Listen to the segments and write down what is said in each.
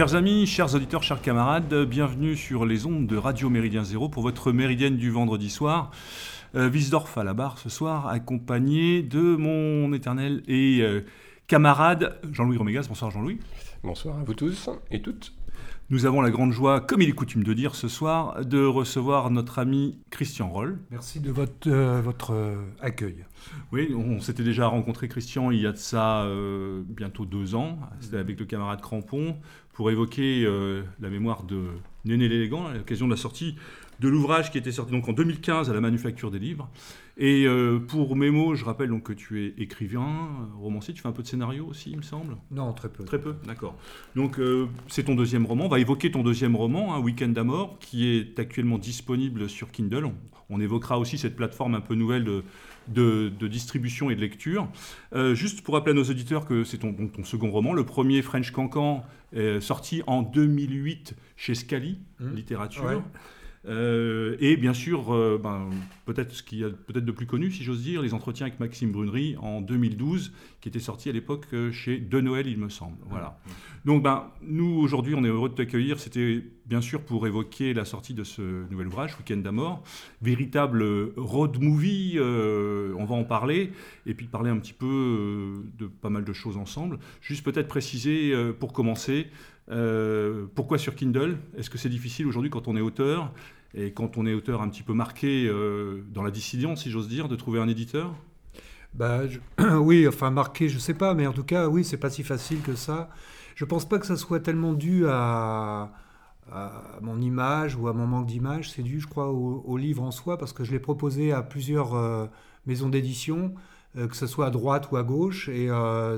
Chers amis, chers auditeurs, chers camarades, bienvenue sur les ondes de Radio Méridien Zéro pour votre méridienne du vendredi soir. Euh, Wiesdorf à la barre ce soir, accompagné de mon éternel et euh, camarade Jean-Louis Romégas. Bonsoir Jean-Louis. Bonsoir à vous tous et toutes. Nous avons la grande joie, comme il est coutume de dire ce soir, de recevoir notre ami Christian Roll. Merci de votre, euh, votre euh, accueil. Oui, on s'était déjà rencontré, Christian, il y a de ça euh, bientôt deux ans. C'était avec le camarade Crampon pour évoquer la mémoire de Néné l'élégant à l'occasion de la sortie de l'ouvrage qui était sorti donc en 2015 à la Manufacture des Livres. Et euh, pour Mémo, je rappelle donc que tu es écrivain, euh, romancier, tu fais un peu de scénario aussi, il me semble? Non, très peu. Très peu, d'accord. Donc euh, c'est ton deuxième roman, on va évoquer ton deuxième roman, un Week-end à mort, qui est actuellement disponible sur Kindle. On, évoquera aussi cette plateforme un peu nouvelle de, de, distribution et de lecture. juste pour rappeler à nos auditeurs que c'est ton, ton, second roman, le premier French Cancan, sorti en 2008 chez Scali mmh. Littérature. Euh, et bien sûr, euh, ben, peut-être ce qu'il y a peut-être de plus connu, si j'ose dire, les entretiens avec Maxime Brunery en 2012, qui était sorti à l'époque euh, chez De Noël, il me semble. Voilà. Donc, ben, nous aujourd'hui, on est heureux de t'accueillir. C'était bien sûr pour évoquer la sortie de ce nouvel ouvrage, Weekend à mort, véritable road movie. on va en parler et puis parler un petit peu de pas mal de choses ensemble. Juste peut-être préciser pour commencer. Euh, pourquoi sur Kindle? Est-ce que c'est difficile aujourd'hui quand on est auteur? Et quand on est auteur un petit peu marqué euh, dans la dissidence, si j'ose dire, de trouver un éditeur? Bah, Oui, enfin marqué, je sais pas, mais en tout cas, oui, c'est pas si facile que ça. Je pense pas que ça soit tellement dû à, mon image ou à mon manque d'image, c'est dû, je crois, au, livre en soi, parce que je l'ai proposé à plusieurs euh, maisons d'édition, que ce soit à droite ou à gauche, et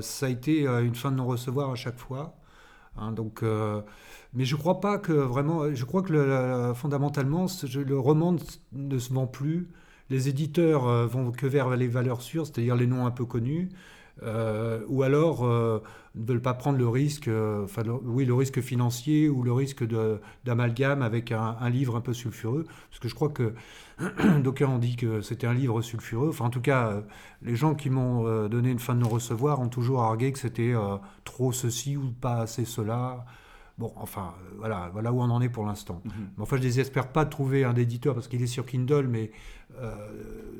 ça a été une fin de non-recevoir à chaque fois. Hein, donc, euh, mais je crois pas que vraiment. Je crois que fondamentalement, le roman ne se vend plus. Les éditeurs euh, vont que vers les valeurs sûres, c'est-à-dire les noms un peu connus. Euh, ou alors ne veulent pas prendre le risque, enfin, oui, le risque financier ou le risque d'amalgame avec un, un, livre un peu sulfureux. Parce que je crois que d'aucuns ont dit que c'était un livre sulfureux. Enfin, en tout cas, euh, les gens qui m'ont euh, donné une fin de non-recevoir ont toujours argué que c'était euh, trop ceci ou pas assez cela. Bon, enfin, voilà, voilà où on en est pour l'instant. Mhm. Mais enfin, je ne désespère pas de trouver un éditeur parce qu'il est sur Kindle, mais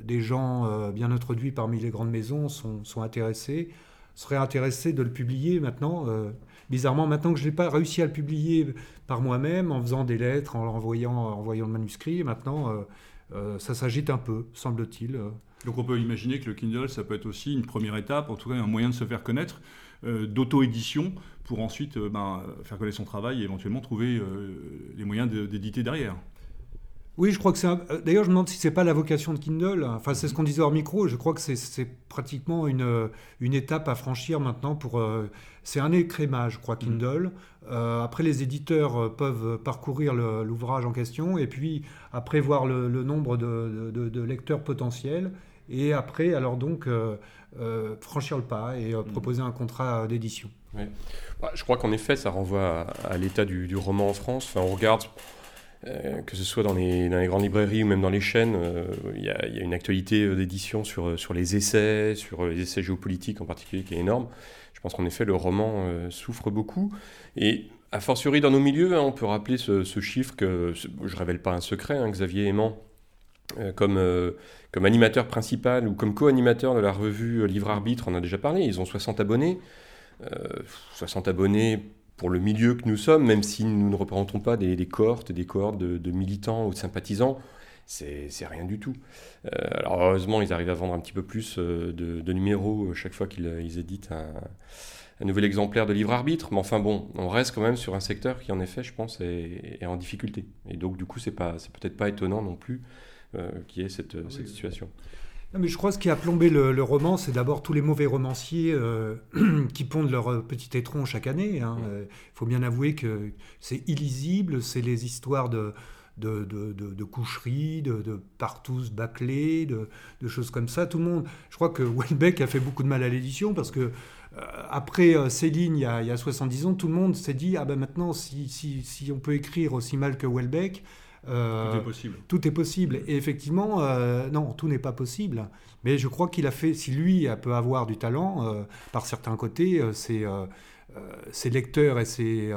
des gens bien introduits parmi les grandes maisons sont, sont, intéressés, seraient intéressés de le publier maintenant. bizarrement, maintenant que je n'ai pas réussi à le publier par moi-même, en faisant des lettres, en envoyant, en envoyant le manuscrit, maintenant euh, ça s'agite un peu, semble-t-il. Donc on peut imaginer que le Kindle, ça peut être aussi une première étape, en tout cas un moyen de se faire connaître, euh, d'auto-édition, pour ensuite euh, ben, faire connaître son travail et éventuellement trouver les moyens d'éditer derrière. Oui, je crois que c'est. D'ailleurs, je me demande si c'est pas la vocation de Kindle. Enfin, c'est ce qu'on disait hors micro. Je crois que c'est pratiquement une, étape à franchir maintenant pour. c'est un écrémage, je crois, Kindle. Euh, après, les éditeurs euh, peuvent parcourir l'ouvrage en question et puis après voir le, nombre de, lecteurs potentiels et après, alors donc, euh, franchir le pas et mm. proposer un contrat d'édition. Bah, je crois qu'en effet, ça renvoie à, l'état du, roman en France. Enfin, on regarde, que ce soit dans les, dans les, grandes librairies ou même dans les chaînes, il y, a une actualité d'édition sur, sur les essais, sur les essais géopolitiques en particulier, qui est énorme. Je pense qu'en effet, le roman euh, souffre beaucoup. Et a fortiori, dans nos milieux, hein, on peut rappeler ce, chiffre que, je ne révèle pas un secret, hein, Xavier Aimant, euh, comme, euh, comme animateur principal ou comme co-animateur de la revue Livre Arbitre, on a déjà parlé, ils ont 60 abonnés. 60 abonnés pour le milieu que nous sommes, même si nous ne représentons pas des, des cohortes, des cohortes de militants ou de sympathisants, c'est rien du tout. Euh, alors heureusement, ils arrivent à vendre un petit peu plus euh, de, numéros euh, chaque fois qu'ils éditent un, nouvel exemplaire de livre arbitre. Mais enfin bon, on reste quand même sur un secteur qui en effet, je pense, est, en difficulté. Et donc du coup, c'est peut-être pas étonnant non plus qu'il y ait cette, cette situation. mais je crois que ce qui a plombé le, roman, c'est d'abord tous les mauvais romanciers qui pondent leur petit étron chaque année. Hein. Il faut bien avouer que c'est illisible, c'est les histoires de, de, de, de, coucheries, de, de partous bâclés, de, choses comme ça. Tout le monde, je crois que Welbeck a fait beaucoup de mal à l'édition parce que euh, après euh, Céline, il y, a, il y, a, 70 ans, tout le monde s'est dit ah ben maintenant, si, si, si, on peut écrire aussi mal que Welbeck, euh, tout est possible. Tout est possible. Et effectivement, non, tout n'est pas possible. Mais je crois qu'il a fait, si lui peut avoir du talent, par certains côtés, c'est ses lecteurs et ses,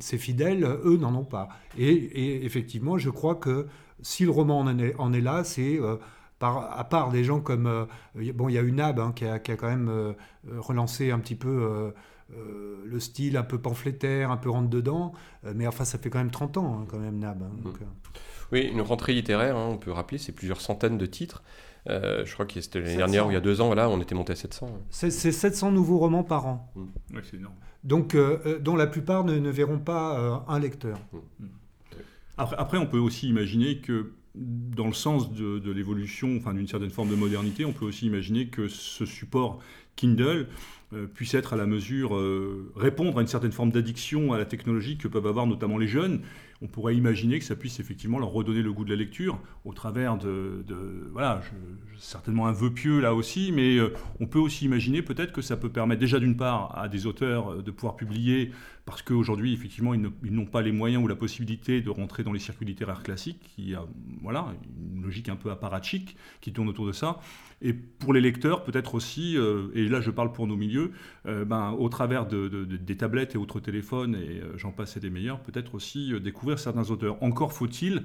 ses fidèles, eux, n'en ont pas. Et, effectivement, je crois que si le roman en est, en est là, c'est à part des gens comme... Euh, bon, il y a UNAB hein, qui, a, qui, a, quand même euh, relancé un petit peu euh, le style un peu pamphlétaire, un peu rentre-dedans, mais enfin, ça fait quand même 30 ans, hein, quand même, NAB. Hein, mmh. oui, une rentrée littéraire, on peut rappeler, c'est plusieurs centaines de titres. je crois que c'était l'année dernière ou il y a deux ans, voilà, on était monté à 700. C'est 700 nouveaux romans par an. Mmh. c'est énorme. Donc, dont la plupart ne, ne verront pas un lecteur. Mmh. Après, après, on peut aussi imaginer que dans le sens de, l'évolution, enfin d'une certaine forme de modernité, on peut aussi imaginer que ce support Kindle euh, puisse être à la mesure, euh, répondre à une certaine forme d'addiction à la technologie que peuvent avoir notamment les jeunes. On pourrait imaginer que ça puisse effectivement leur redonner le goût de la lecture au travers de, voilà, certainement un vœu pieux là aussi, mais euh, on peut aussi imaginer peut-être que ça peut permettre déjà d'une part à des auteurs de pouvoir publier parce qu'aujourd'hui, effectivement, ils n'ont pas les moyens ou la possibilité de rentrer dans les circuits littéraires classiques. Y a voilà, une logique un peu apparatchique qui tourne autour de ça. Et pour les lecteurs, peut-être aussi, euh, et là je parle pour nos milieux, euh, ben, au travers de, des tablettes et autres téléphones, et euh, j'en passe et des meilleurs, peut-être aussi découvrir certains auteurs. Encore faut-il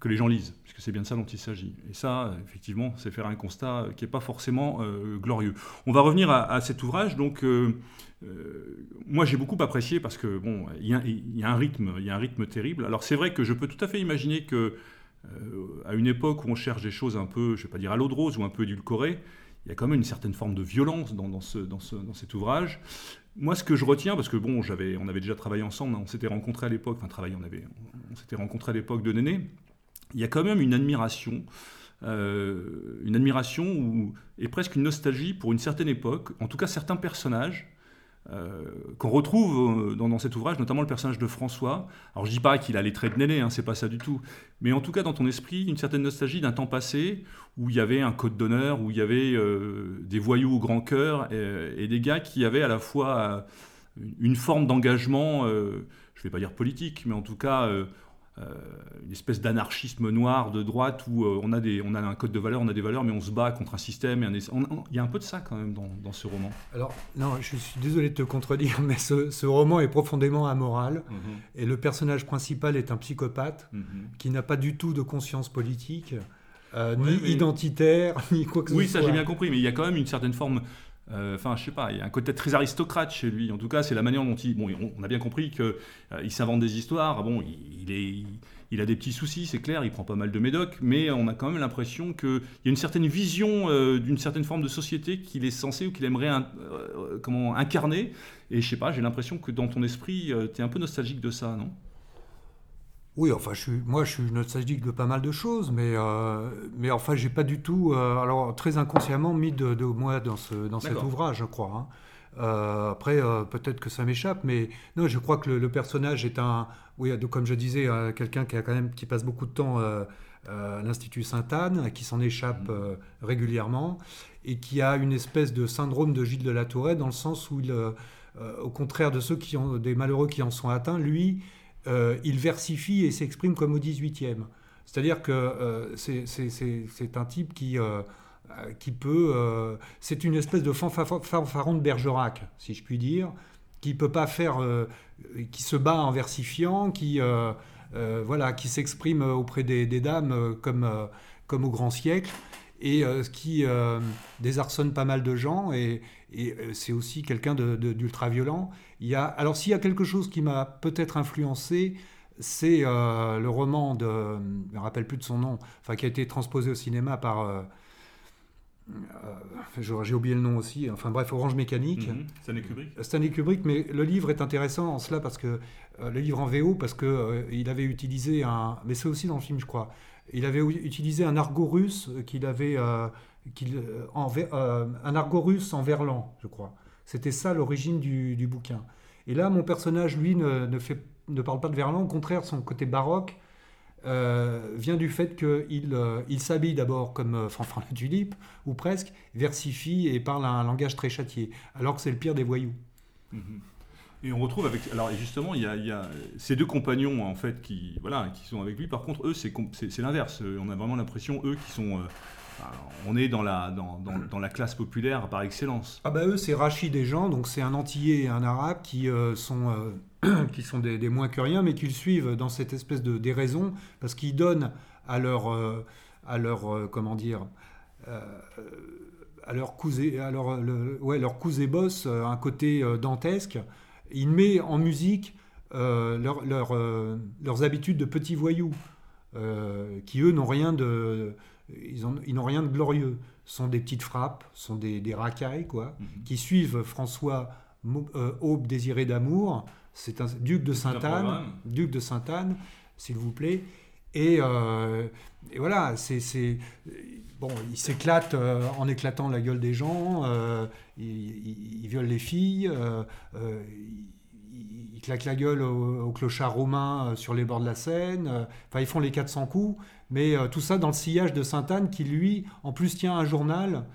que les gens lisent, puisque c'est bien de ça dont il s'agit. Et ça, effectivement, c'est faire un constat qui n'est pas forcément glorieux. On va revenir à, cet ouvrage, donc moi, j'ai beaucoup apprécié parce que bon, il a un rythme, il y a un rythme terrible. Alors c'est vrai que je peux tout à fait imaginer que euh, à une époque où on cherche des choses un peu, je vais pas dire à l'eau de rose ou un peu édulcorées, il y a quand même une certaine forme de violence dans, ce, dans, ce, dans cet ouvrage. Moi, ce que je retiens, parce que bon, on avait déjà travaillé ensemble, on s'était rencontrés à l'époque, enfin travaillé, on avait, on s'était rencontrés à l'époque de Néné. Il y a quand même une admiration. Euh, une admiration et presque une nostalgie pour une certaine époque, en tout cas certains personnages euh, qu'on retrouve euh, dans, cet ouvrage, notamment le personnage de François. Alors je dis pas qu'il a les traits de Néné, hein, c'est pas ça du tout, mais en tout cas dans ton esprit, une certaine nostalgie d'un temps passé où il y avait un code d'honneur, où il y avait euh, des voyous au grand cœur et, des gars qui avaient à la fois une forme d'engagement, je vais pas dire politique, mais en tout cas euh, une espèce d'anarchisme noir de droite où euh, on, a des, on a un code de valeurs, on a des valeurs, mais on se bat contre un système. Et il y a un peu de ça quand même dans, dans, ce roman. Alors, non, je suis désolé de te contredire, mais ce, ce roman est profondément amoral. Mhm. Et le personnage principal est un psychopathe mhm. qui n'a pas du tout de conscience politique. Euh, ni identitaire, ni quoi que ce soit. Oui, ça j'ai bien compris, mais il y a quand même une certaine forme euh, enfin, je sais pas, il y a un côté très aristocrate chez lui. En tout cas, c'est la manière dont il. Bon, on a bien compris qu'il euh, s'invente des histoires. Bon, il, est, il, a des petits soucis, c'est clair, il prend pas mal de médocs, mais on a quand même l'impression qu'il y a une certaine vision euh, d'une certaine forme de société qu'il est censé ou qu'il aimerait comment, incarner. Et je sais pas, j'ai l'impression que dans ton esprit, tu es un peu nostalgique de ça, non? Oui, enfin, je suis, moi, je suis nostalgique de pas mal de choses, mais, euh, mais enfin, j'ai pas du tout, euh, alors très inconsciemment, mis de, moi dans, ce, dans cet ouvrage, je crois. Hein. Euh, après, peut-être que ça m'échappe, mais non, je crois que le, personnage est un, oui, comme je disais, quelqu'un qui a quand même, qui passe beaucoup de temps à l'Institut Sainte-Anne, qui s'en échappe mmh. régulièrement, et qui a une espèce de syndrome de Gilles de la Tourette, dans le sens où il, au contraire de ceux qui ont, des malheureux qui en sont atteints, lui, euh, il versifie et s'exprime comme au 18e. C'est-à-dire que euh, c'est un type qui, euh, qui peut... c'est une espèce de fanfaron de Bergerac, si je puis dire, qui peut pas faire... qui se bat en versifiant, qui, voilà, qui s'exprime auprès des, dames comme, comme au grand siècle, et ce qui désarçonne pas mal de gens, et, et c'est aussi quelqu'un d'ultra violent. Il y a, alors s'il y a quelque chose qui m'a peut-être influencé, c'est euh, le roman de, je me rappelle plus de son nom, enfin qui a été transposé au cinéma par, euh, euh, j'ai oublié le nom aussi, enfin bref, Orange Mécanique. Mhm. Stanley Kubrick. Stanley Kubrick, mais le livre est intéressant en cela parce que le livre en VO parce que il avait utilisé un, mais c'est aussi dans le film je crois, il avait utilisé un argot russe qu'il avait, qu'il, en, un argot russe en verlan, je crois. C'était ça l'origine du, bouquin. Et là, mon personnage, lui, ne, fait, ne parle pas de Verlan. Au contraire, son côté baroque euh, vient du fait qu'il euh, il s'habille d'abord comme euh, Fanfan la Tulipe, ou presque, versifie et parle un langage très châtié, alors que c'est le pire des voyous. Mm-hmm. Et on retrouve avec. Alors, justement, il y, a, ces deux compagnons, en fait, qui, voilà, qui sont avec lui. Par contre, eux, c'est l'inverse. On a vraiment l'impression, eux, qui sont on est dans la, dans, dans, la classe populaire par excellence. Ah bah eux, c'est Rachid des gens, donc c'est un Antillais et un Arabe qui sont, qui sont des, moins que rien, mais qui le suivent dans cette espèce de déraison, parce qu'ils donnent à leur, à leur comment dire, à leur cousin, à leur, ouais, leur cousin boss un côté dantesque. Il met en musique euh, leur, euh, leurs habitudes de petits voyous, euh, qui eux n'ont rien de, ils, ils n'ont rien de glorieux. sont des petites frappes, sont des, des racailles, quoi, mhm. qui suivent François Aube désiré d'amour. C'est un duc de Sainte-Anne, duc de Sainte-Anne, s'il vous plaît. Et, et voilà, c'est bon, il s'éclate en éclatant la gueule des gens, il, il, viole les filles, ils claquent la gueule aux, clochards romains euh, sur les bords de la Seine. Euh, enfin, ils font les 400 coups. Mais euh, tout ça dans le sillage de Sainte-Anne, qui lui, en plus, tient un journal.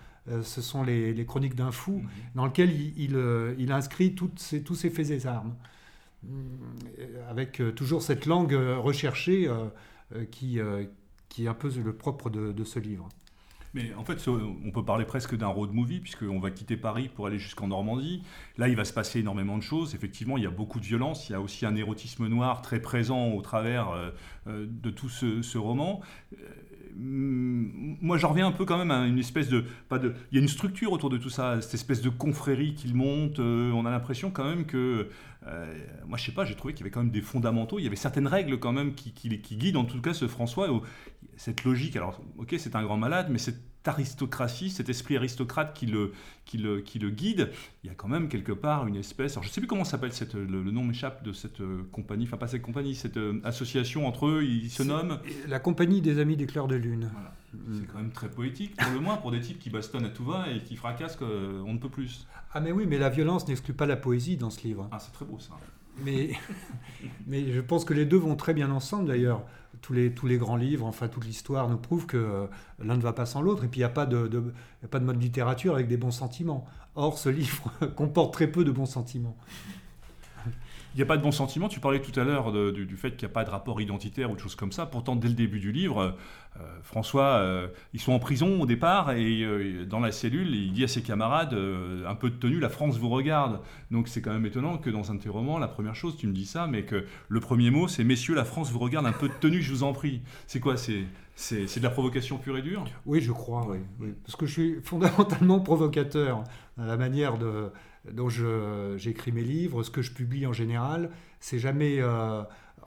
ce sont les, Chroniques d'un fou, mhm. dans lequel il, inscrit toutes tous ses faits et armes. Avec toujours cette langue recherchée qui, qui est un peu le propre de ce livre. Mais en fait, on peut parler presque d'un road movie, puisqu'on va quitter Paris pour aller jusqu'en Normandie. Là, il va se passer énormément de choses. Effectivement, il y a beaucoup de violence. Il y a aussi un érotisme noir très présent au travers euh, euh, de tout ce, roman. Euh, moi, j'en reviens un peu quand même à une espèce de, pas de. Il y a une structure autour de tout ça, cette espèce de confrérie qu'il monte. on a l'impression quand même que. moi, je sais pas, j'ai trouvé qu'il y avait quand même des fondamentaux. Il y avait certaines règles quand même qui, qui, qui guident en tout cas ce François cette logique, alors ok c'est un grand malade, mais cette aristocratie, cet esprit aristocrate qui le, qui, le, qui le guide, il y a quand même quelque part une espèce, alors je ne sais plus comment s'appelle, le, le, nom m'échappe de cette euh, compagnie, enfin pas cette compagnie, cette euh, association entre eux, ils se nomment... La compagnie des Amis des Clairs de Lune. C'est quand même très poétique, pour le moins, pour des types qui bastonnent à tout va et qui fracassent qu'on ne peut plus. Ah mais oui, mais la violence n'exclut pas la poésie dans ce livre. Ah c'est très beau ça. Mais, mais je pense que les deux vont très bien ensemble d'ailleurs tous les, grands livres, enfin toute l'histoire nous prouve que euh, l'un ne va pas sans l'autre. Et puis il n'y a, pas de mode littérature avec des bons sentiments. Or, ce livre comporte très peu de bons sentiments. Il n'y a pas de bons sentiments. Tu parlais tout à l'heure du, fait qu'il n'y a pas de rapport identitaire ou de choses comme ça. Pourtant, dès le début du livre, euh, François, euh, ils sont en prison au départ et euh, dans la cellule, il dit à ses camarades un peu de tenue, la France vous regarde. Donc c'est quand même étonnant que dans un de tes romans, la première chose, tu me dis ça, mais que le premier mot, c'est Messieurs, la France vous regarde, un peu de tenue, je vous en prie. C'est quoi? C'est de la provocation pure et dure? Oui, je crois, oui, Parce que je suis fondamentalement provocateur dans la manière de, dont j'écris mes livres, ce que je publie en général. C'est jamais.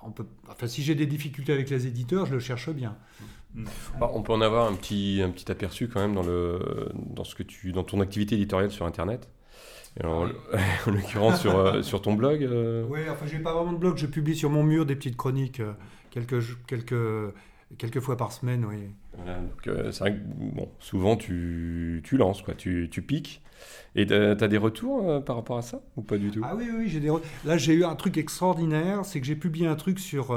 on peut, enfin, si j'ai des difficultés avec les éditeurs, je le cherche bien. Bah, on peut en avoir un petit, un petit aperçu quand même dans, le, dans, ce que tu, dans ton activité éditoriale sur Internet. en, l'occurrence sur, euh, sur ton blog. Euh. Oui, enfin j'ai pas vraiment de blog, je publie sur mon mur des petites chroniques euh, quelques, quelques, quelques fois par semaine. Oui. c'est vrai que bon, souvent tu, tu lances, quoi, tu, tu piques. Et tu as des retours par rapport à ça ou pas du tout? Ah oui, oui, j'ai des Là, j'ai eu un truc extraordinaire, c'est que j'ai publié un truc sur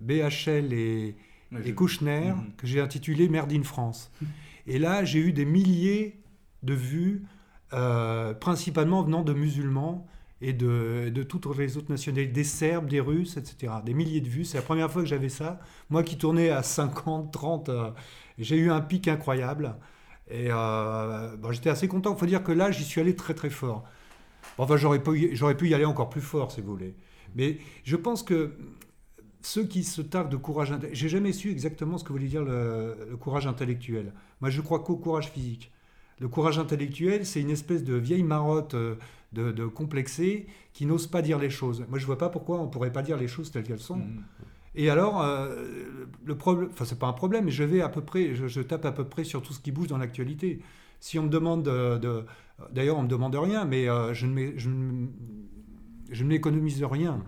BHL et, et Kouchner, mhm. que j'ai intitulé Merde in France. Et là, j'ai eu des milliers de vues, euh, principalement venant de musulmans et de, toutes les autres nationalités, des Serbes, des Russes, etc. Des milliers de vues. C'est la première fois que j'avais ça. Moi qui tournais à 50, 30, euh, j'ai eu un pic incroyable. Et euh, j'étais assez content. Il faut dire que là, j'y suis allé très très fort. Enfin, j'aurais pu, pu y aller encore plus fort, si vous voulez. Mais je pense que ceux qui se targuent de courage intellectuel, j'ai jamais su exactement ce que voulait dire le, courage intellectuel. Moi, je crois qu'au courage physique. Le courage intellectuel, c'est une espèce de vieille marotte euh, de, de complexée qui n'ose pas dire les choses. Moi, je vois pas pourquoi on pourrait pas dire les choses telles qu'elles sont. Mmh. Et alors, euh, le problème, enfin, c'est pas un problème, mais je vais à peu près, je, tape à peu près sur tout ce qui bouge dans l'actualité. Si on me demande de, d'ailleurs, on me demande rien, mais euh, je ne je je ne m'économise rien.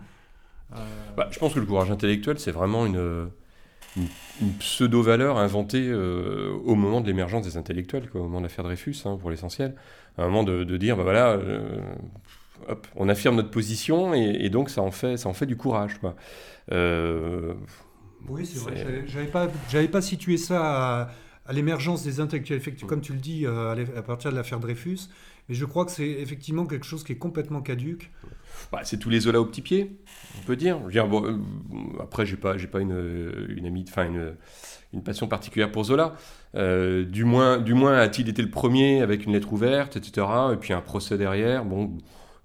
Euh, bah, je pense que le courage intellectuel, c'est vraiment une, une, pseudo-valeur inventée euh, au moment de l'émergence des intellectuels, au moment de l'affaire Dreyfus, hein, pour l'essentiel. À un moment de, dire, bah voilà, euh, hop, on affirme notre position et, donc ça en fait, ça en fait du courage. Quoi. oui, c'est vrai. J'avais pas, j'avais pas situé ça à, l'émergence des intellectuels. Effectivement, comme tu le dis, à, partir de l'affaire Dreyfus. Mais je crois que c'est effectivement quelque chose qui est complètement caduque. Bah, c'est tous les Zola au petit pied, on peut dire. Je bon, euh, après, j'ai pas, j'ai pas une, une amie, enfin une, une, passion particulière pour Zola. Euh, du moins, du moins a-t-il été le premier avec une lettre ouverte, etc. Et puis un procès derrière. Bon,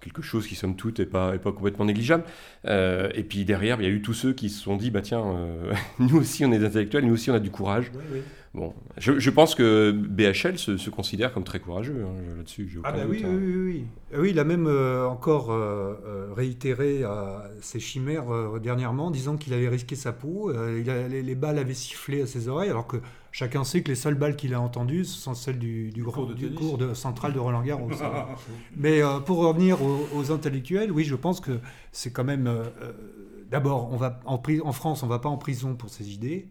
quelque chose qui, somme toute, n'est pas, pas complètement négligeable. Euh, et puis derrière, il y a eu tous ceux qui se sont dit, bah tiens, nous aussi on est intellectuels, nous aussi on a du courage. Oui. Bon, je, pense que BHL se, considère comme très courageux hein, là-dessus. Ah bah oui, oui, oui, oui, oui. il a même euh, encore euh, euh, réitéré ses chimères dernièrement, disant qu'il avait risqué sa peau. Il a, les, balles avaient sifflé à ses oreilles, alors que chacun sait que les seules balles qu'il a entendues sont celles du, du, cours, de, cours de central de Roland Garros. Mais pour revenir aux, intellectuels, oui, je pense que c'est quand même... D'abord, on va en, en France, on ne va pas en prison pour ses idées.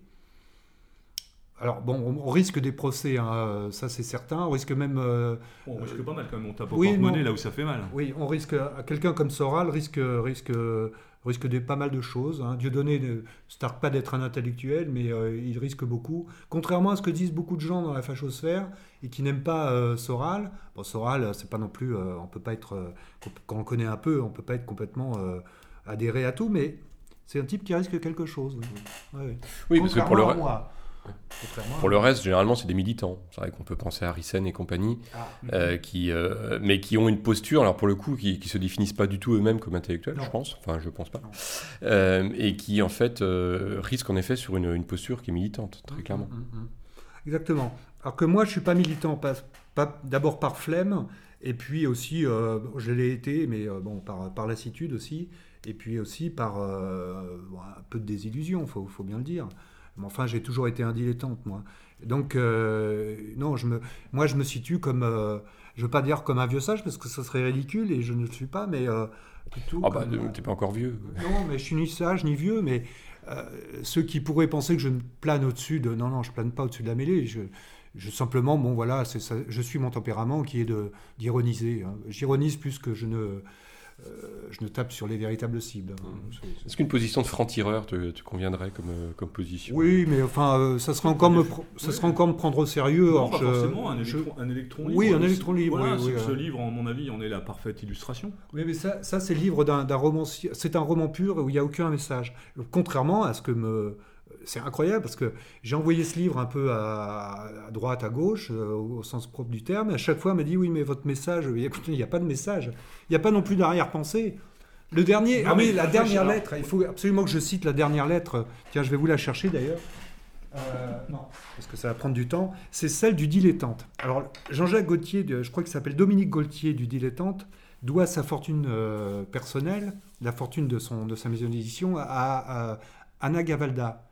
Alors bon, on, risque des procès, hein, ça c'est certain. On risque même. Euh, on risque pas mal quand même. On tape au oui, porte-monnaie là où ça fait mal. Oui, on risque. Quelqu'un comme Soral risque risque risque de pas mal de choses. Hein. Dieudonné ne se targue pas d'être un intellectuel, mais euh, il risque beaucoup. Contrairement à ce que disent beaucoup de gens dans la fachosphère et qui n'aiment pas euh, Soral. Bon, Soral, c'est pas non plus. on peut pas être. quand on connaît un peu, on peut pas être complètement adhéré à tout, mais c'est un type qui risque quelque chose. Oui, oui parce que pour le. Pour le reste, généralement, c'est des militants. C'est vrai qu'on peut penser à Rissen et compagnie, ah, euh, qui, euh, mais qui ont une posture, alors pour le coup, qui, ne se définissent pas du tout eux-mêmes comme intellectuels, je pense. Enfin, je pense pas. Euh, et qui, en fait, risquent en effet sur une, posture qui est militante, très mmh, clairement. Mmh, mmh, Exactement. Alors que moi, je suis pas militant, pas, pas d'abord par flemme, et puis aussi, je l'ai été, mais bon, par, par lassitude aussi, et puis aussi par un peu de désillusion, il faut, faut bien le dire. Mais enfin, j'ai toujours été un dilettante, moi. Donc, euh, non, je me, moi, je me situe comme, euh, je ne veux pas dire comme un vieux sage, parce que ce serait ridicule, et je ne le suis pas, mais euh, plutôt. Ah, bah, t'es pas encore vieux. Non, mais je suis ni sage, ni vieux, mais ceux qui pourraient penser que je plane au-dessus de. Non, non, je plane pas au-dessus de la mêlée. Je, je simplement, bon, voilà, ça, je suis mon tempérament qui est d'ironiser. Hein. J'ironise plus que je ne je ne tape sur les véritables cibles. Mmh. Est-ce qu'une position de franc-tireur te, conviendrait comme, euh, comme position? Oui, mais enfin, euh, ça, serait encore me, ça serait encore me prendre au sérieux. Non, pas forcément, un, électron, libre. Oui, un électron libre. ce livre, en mon avis, en est la parfaite illustration. Oui, mais ça, ça c'est le livre d'un romancier. C'est un roman pur où il n'y a aucun message. Contrairement à ce que me c'est incroyable parce que j'ai envoyé ce livre un peu à, droite, à gauche, euh, au, sens propre du terme. Et à chaque fois, elle m'a dit oui, mais votre message, il n'y a pas de message. Il n'y a pas non plus d'arrière-pensée. Le dernier, ah oui, la dernière lettre. Il faut absolument que je cite la dernière lettre. Tiens, je vais vous la chercher d'ailleurs. Euh, non, parce que ça va prendre du temps. C'est celle du dilettante. Alors, Jean-Jacques Gaultier, je crois qu'il s'appelle Dominique Gaultier du dilettante, doit sa fortune euh, personnelle, la fortune de, son, de sa maison d'édition, à, à Anna Gavalda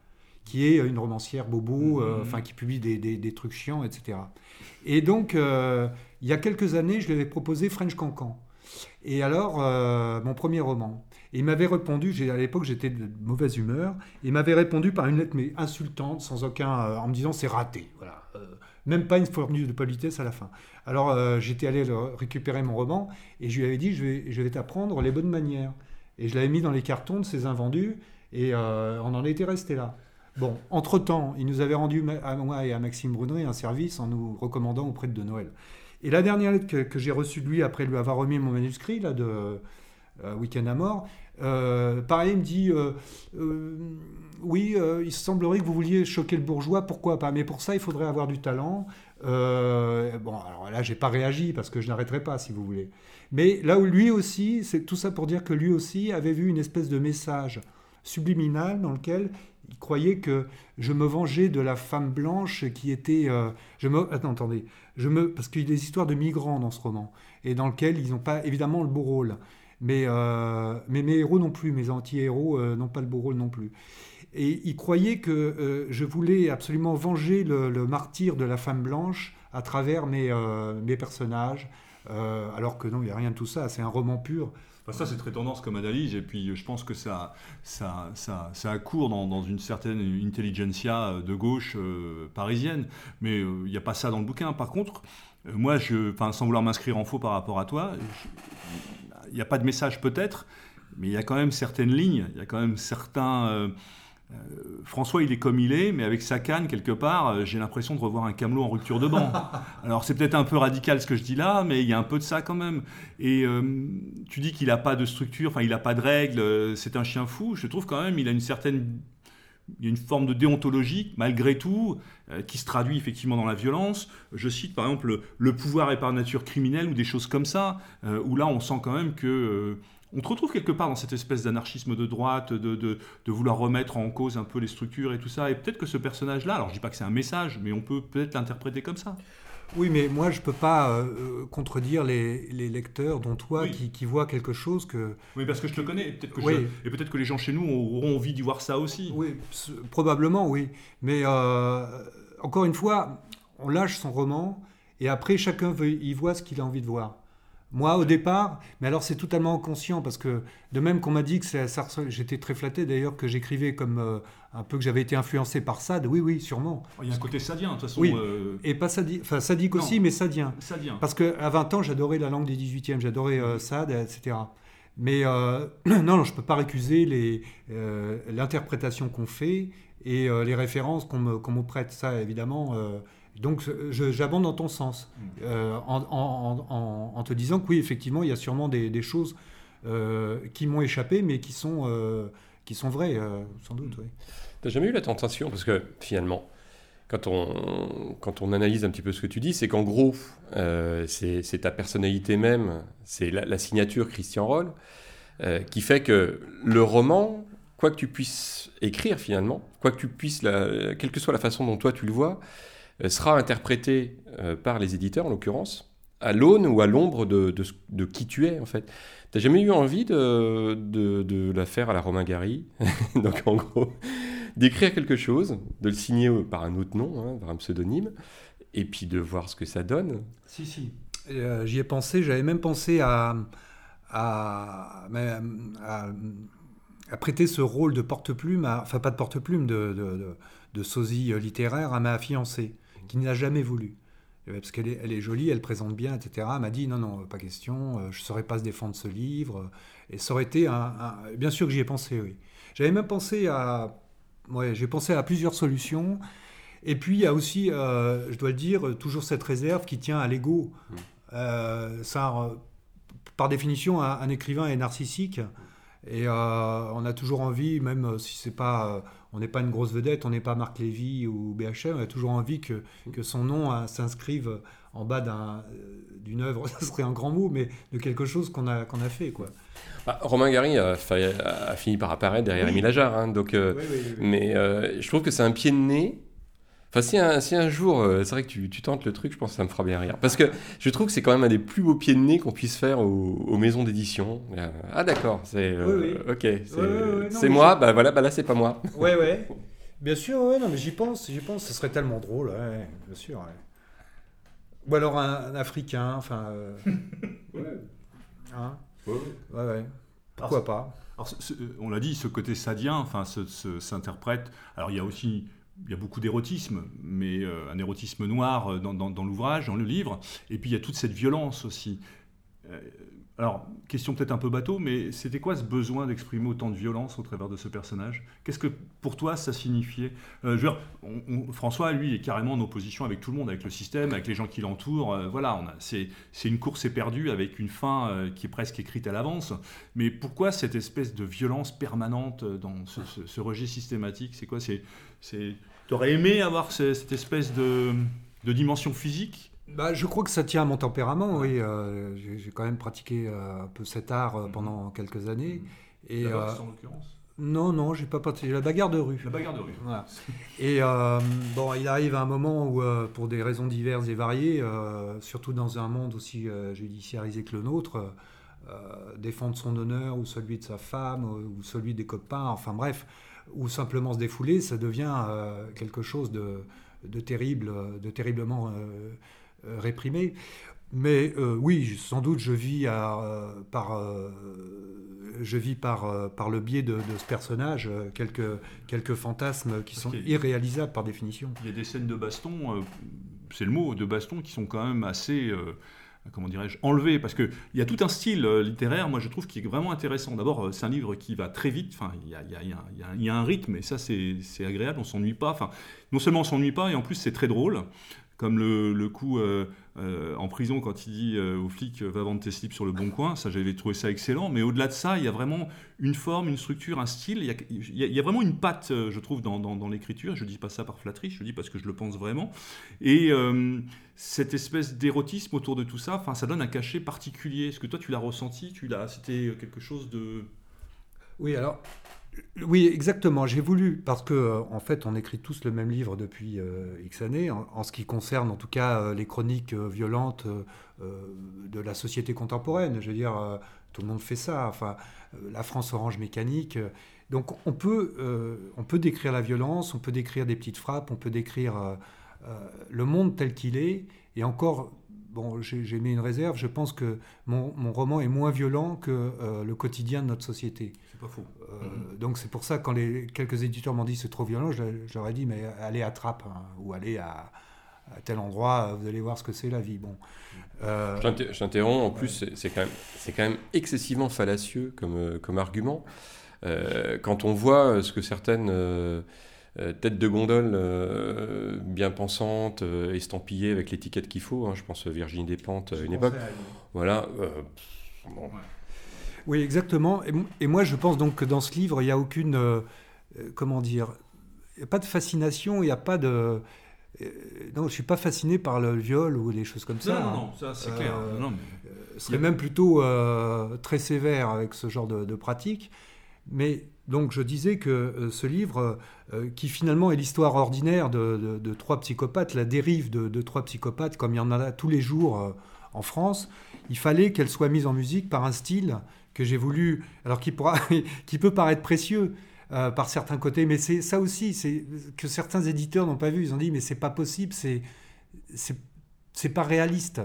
qui est une romancière bobo, euh, mhm. enfin qui publie des, des, trucs chiants, etc. Et donc, euh, il y a quelques années, je lui avais proposé French Cancan. Et alors, euh, mon premier roman. Et il m'avait répondu, à l'époque j'étais de mauvaise humeur, il m'avait répondu par une lettre mais insultante, sans aucun, en me disant c'est raté. Voilà. même pas une formule de politesse à la fin. Alors j'étais allé récupérer mon roman et je lui avais dit je vais, je vais t'apprendre les bonnes manières. Et je l'avais mis dans les cartons de ses invendus et on en était resté là. Bon, entre-temps, il nous avait rendu, à moi et à Maxime Brunry, un service en nous recommandant auprès de Noël. Et la dernière lettre que, j'ai reçue de lui, après lui avoir remis mon manuscrit là, de euh, Week-end à mort, euh, pareil, il me dit euh, Oui, il semblerait que vous vouliez choquer le bourgeois, pourquoi pas Mais pour ça, il faudrait avoir du talent. bon, alors là, j'ai pas réagi parce que je n'arrêterai pas, si vous voulez. Mais là où lui aussi, c'est tout ça pour dire que lui aussi avait vu une espèce de message subliminal dans lequel il croyait que je me vengeais de la femme blanche qui était. Euh, je me, attends, attendez. Je me, parce qu'il y a des histoires de migrants dans ce roman, et dans lequel ils n'ont pas évidemment le beau rôle. Mais, euh, mais mes héros non plus, mes anti-héros euh, n'ont pas le beau rôle non plus. Et il croyait que je voulais absolument venger le, martyr de la femme blanche à travers mes, mes personnages, alors que non, il n'y a rien de tout ça, c'est un roman pur ça, c'est très tendance comme analyse, et puis je pense que ça, ça, ça, accourt dans, une certaine intelligentsia de gauche euh, parisienne, mais euh, il n'y a pas ça dans le bouquin. Par contre, euh, moi, je, sans vouloir m'inscrire en faux par rapport à toi, il n'y a pas de message peut-être, mais il y a quand même certaines lignes, il y a quand même certains François, il est comme il est, mais avec sa canne, quelque part, j'ai l'impression de revoir un camelot en rupture de banc. Alors, c'est peut-être un peu radical ce que je dis là, mais il y a un peu de ça quand même. Et tu dis qu'il n'a pas de structure, enfin, il n'a pas de règles, c'est un chien fou. Je trouve quand même, il a une certaine il y a une forme de déontologie, malgré tout, euh, qui se traduit effectivement dans la violence. Je cite par exemple le, pouvoir est par nature criminel ou des choses comme ça, euh, où là on sent quand même que... On te retrouve quelque part dans cette espèce d'anarchisme de droite, de, de, vouloir remettre en cause un peu les structures et tout ça. Et peut-être que ce personnage-là, alors je dis pas que c'est un message, mais on peut peut-être l'interpréter comme ça. Oui, mais moi, je ne peux pas euh, euh, contredire les, lecteurs, dont toi, qui, voient quelque chose que... Oui, parce que je te connais, et peut-être que, peut que les gens chez nous auront envie d'y voir ça aussi. Oui, probablement, oui. Mais euh, encore une fois, on lâche son roman, et après, chacun veut, y voit ce qu'il a envie de voir. Moi, au départ, mais alors c'est totalement inconscient parce que de même qu'on m'a dit que ça, j'étais très flatté d'ailleurs que j'écrivais comme euh, un peu que j'avais été influencé par Sade. Oui, oui, sûrement. Il y a un côté sadien, de toute façon. Oui, euh, et pas sadique, enfin sadique aussi, mais sadien. Sadien. Parce qu'à 20 ans, j'adorais la langue des 18e, j'adorais euh, Sade, etc. Mais non, non, je ne peux pas récuser l'interprétation qu'on fait et les références qu'on me, me, prête. Ça, évidemment donc j'abonde dans ton sens, mm. euh, en, te disant que oui, effectivement, il y a sûrement des, choses euh, qui m'ont échappé, mais qui sont, euh, qui sont vraies, sans doute. Oui. n'as jamais eu la tentation, parce que finalement, quand on, quand on analyse un petit peu ce que tu dis, c'est qu'en gros, c'est ta personnalité même, c'est la, signature Christian Roll, qui fait que le roman, quoi que tu puisses écrire finalement, quoi que tu puisses, quelle que soit la façon dont toi tu le vois, sera interprété euh, par les éditeurs, en l'occurrence, à l'aune ou à l'ombre de, de, qui tu es, en fait. T'as jamais eu envie de, de, la faire à la Romain Gary? Donc, en gros, d'écrire quelque chose, de le signer par un autre nom, hein, par un pseudonyme, et puis de voir ce que ça donne Si, si. Euh, j'y ai pensé, j'avais même pensé à, à, à, prêter ce rôle de porte-plume, enfin pas de porte-plume, de, de, de, sosie littéraire à ma fiancée qui n'a jamais voulu. Euh, parce qu'elle est, elle est jolie, elle présente bien, etc. M'a dit non, non, pas question, euh, je ne saurais pas se défendre ce livre. Et ça aurait été un. Bien sûr que j'y ai pensé, oui. J'avais même pensé à. Ouais, j'ai pensé à plusieurs solutions. Et puis il y a aussi, euh, je dois le dire, toujours cette réserve qui tient à l'ego. Mmh. ça, par définition, un, un, écrivain est narcissique. Et on a toujours envie, même si c'est pas on n'est pas une grosse vedette, on n'est pas Marc Lévy ou BHM, on a toujours envie que, que son nom euh, s'inscrive en bas euh, d'une œuvre, ça serait un grand mot, mais de quelque chose qu'on a, qu'on a fait. Quoi. Bah, Romain Gary a, fini par apparaître derrière Émile Ajar, hein, donc, euh, mais je trouve que c'est un pied de nez Enfin, si un, jour, euh, c'est vrai que tu, tentes le truc, je pense que ça me fera bien rire. Parce que je trouve que c'est quand même un des plus beaux pieds de nez qu'on puisse faire aux, maisons d'édition. Euh, ah d'accord, c'est euh, ok, c'est moi. Bah voilà, bah là c'est pas moi. Ouais ouais. Bien sûr, ouais, non mais j'y pense, j'y pense. Ce serait tellement drôle, ouais, bien sûr. Ou alors un, Africain, enfin. ouais. Hein? Ouais. Ouais Pourquoi pas? on l'a dit, ce côté sadien, enfin, s'interprète. Alors il y a aussi il y a beaucoup d'érotisme, mais euh, un érotisme noir euh, dans, l'ouvrage, dans le livre. Et puis il y a toute cette violence aussi. Euh, alors, question peut-être un peu bateau, mais c'était quoi ce besoin d'exprimer autant de violence au travers de ce personnage? Qu'est-ce que pour toi ça signifiait? François, lui, est carrément en opposition avec tout le monde, avec le système, avec les gens qui l'entourent. voilà, c'est une course éperdue avec une fin qui est presque écrite à l'avance. Mais pourquoi cette espèce de violence permanente dans ce, ce registre systématique? C'est quoi? Tu aurais aimé avoir cette espèce de, dimension physique bah, je crois que ça tient à mon tempérament, oui. Euh, j'ai quand même pratiqué euh, un peu cet art euh, pendant quelques années. Et, la en l'occurrence? Non, non, j'ai pas pratiqué. La bagarre de rue. La bagarre de rue. Et bon, il arrive un moment où, pour des raisons diverses et variées, surtout dans un monde aussi judiciarisé que le nôtre, défendre son honneur ou celui de sa femme ou celui des copains, enfin bref, ou simplement se défouler, ça devient euh, quelque chose de, terrible, de terriblement euh, euh, réprimé. Mais oui, sans doute, je vis, par, je vis par, par le biais de, ce personnage quelques, quelques fantasmes qui sont irréalisables par définition. Il y a des scènes de baston, c'est le mot, de baston, qui sont quand même assez comment dirais-je, enlevé, parce qu'il y a tout un style littéraire, moi je trouve, qui est vraiment intéressant. D'abord, c'est un livre qui va très vite, enfin, il y a, y, a, y a, un rythme, et ça c'est agréable, on s'ennuie pas. Enfin, non seulement on s'ennuie pas, et en plus c'est très drôle comme le, coup euh, euh, en prison quand il dit euh, aux flics va vendre tes slips sur le bon coin, ça j'avais trouvé ça excellent, mais au-delà de ça, il y a vraiment une forme, une structure, un style, il y a, vraiment une patte, je trouve, dans, l'écriture, je dis pas ça par flatterie, je le dis parce que je le pense vraiment, et cette espèce d'érotisme autour de tout ça, ça donne un cachet particulier, est-ce que toi tu l'as ressenti, c'était quelque chose de... Oui, alors oui, exactement. J'ai voulu, parce que euh, en fait, on écrit tous le même livre depuis euh, X années, en, ce qui concerne en tout cas euh, les chroniques violentes de la société contemporaine. Je veux dire, tout le monde fait ça. Enfin, la France orange mécanique. Donc, on peut, on peut décrire la violence, on peut décrire des petites frappes, on peut décrire le monde tel qu'il est, et encore bon, j'ai mis une réserve. Je pense que mon, mon roman est moins violent que le quotidien de notre société. Euh, donc c'est pour ça quand les quelques éditeurs m'ont dit c'est trop violent, j'aurais dit mais allez à Trappes hein, ou allez à, tel endroit, vous allez voir ce que c'est la vie. Bon. Euh, je t'interromps. En plus, c'est quand même c'est quand même excessivement fallacieux comme euh, comme argument. quand on voit ce que certaines têtes de gondole bien pensantes, estampillées avec l'étiquette qu'il faut, hein, je pense Virginie Despentes à une époque. Voilà. Bon. Oui, exactement. Et, moi, je pense donc que dans ce livre, il n'y a aucune. Euh, euh, comment dire Il n'y a pas de fascination, il n'y a pas de. Euh, non, je ne suis pas fasciné par le viol ou les choses comme ça. Non, non, ça c'est clair. Non, mais... serait même plutôt très sévère avec ce genre de, pratique. Mais donc je disais que ce livre, qui finalement est l'histoire ordinaire de, trois psychopathes, la dérive de, trois psychopathes, comme il y en a tous les jours en France, il fallait qu'elle soit mise en musique par un style que j'ai voulu, alors qui, pourra, qui peut paraître précieux euh, par certains côtés, mais c'est ça aussi, c'est que certains éditeurs n'ont pas vu. Ils ont dit, mais c'est pas possible, c'est c'est pas réaliste.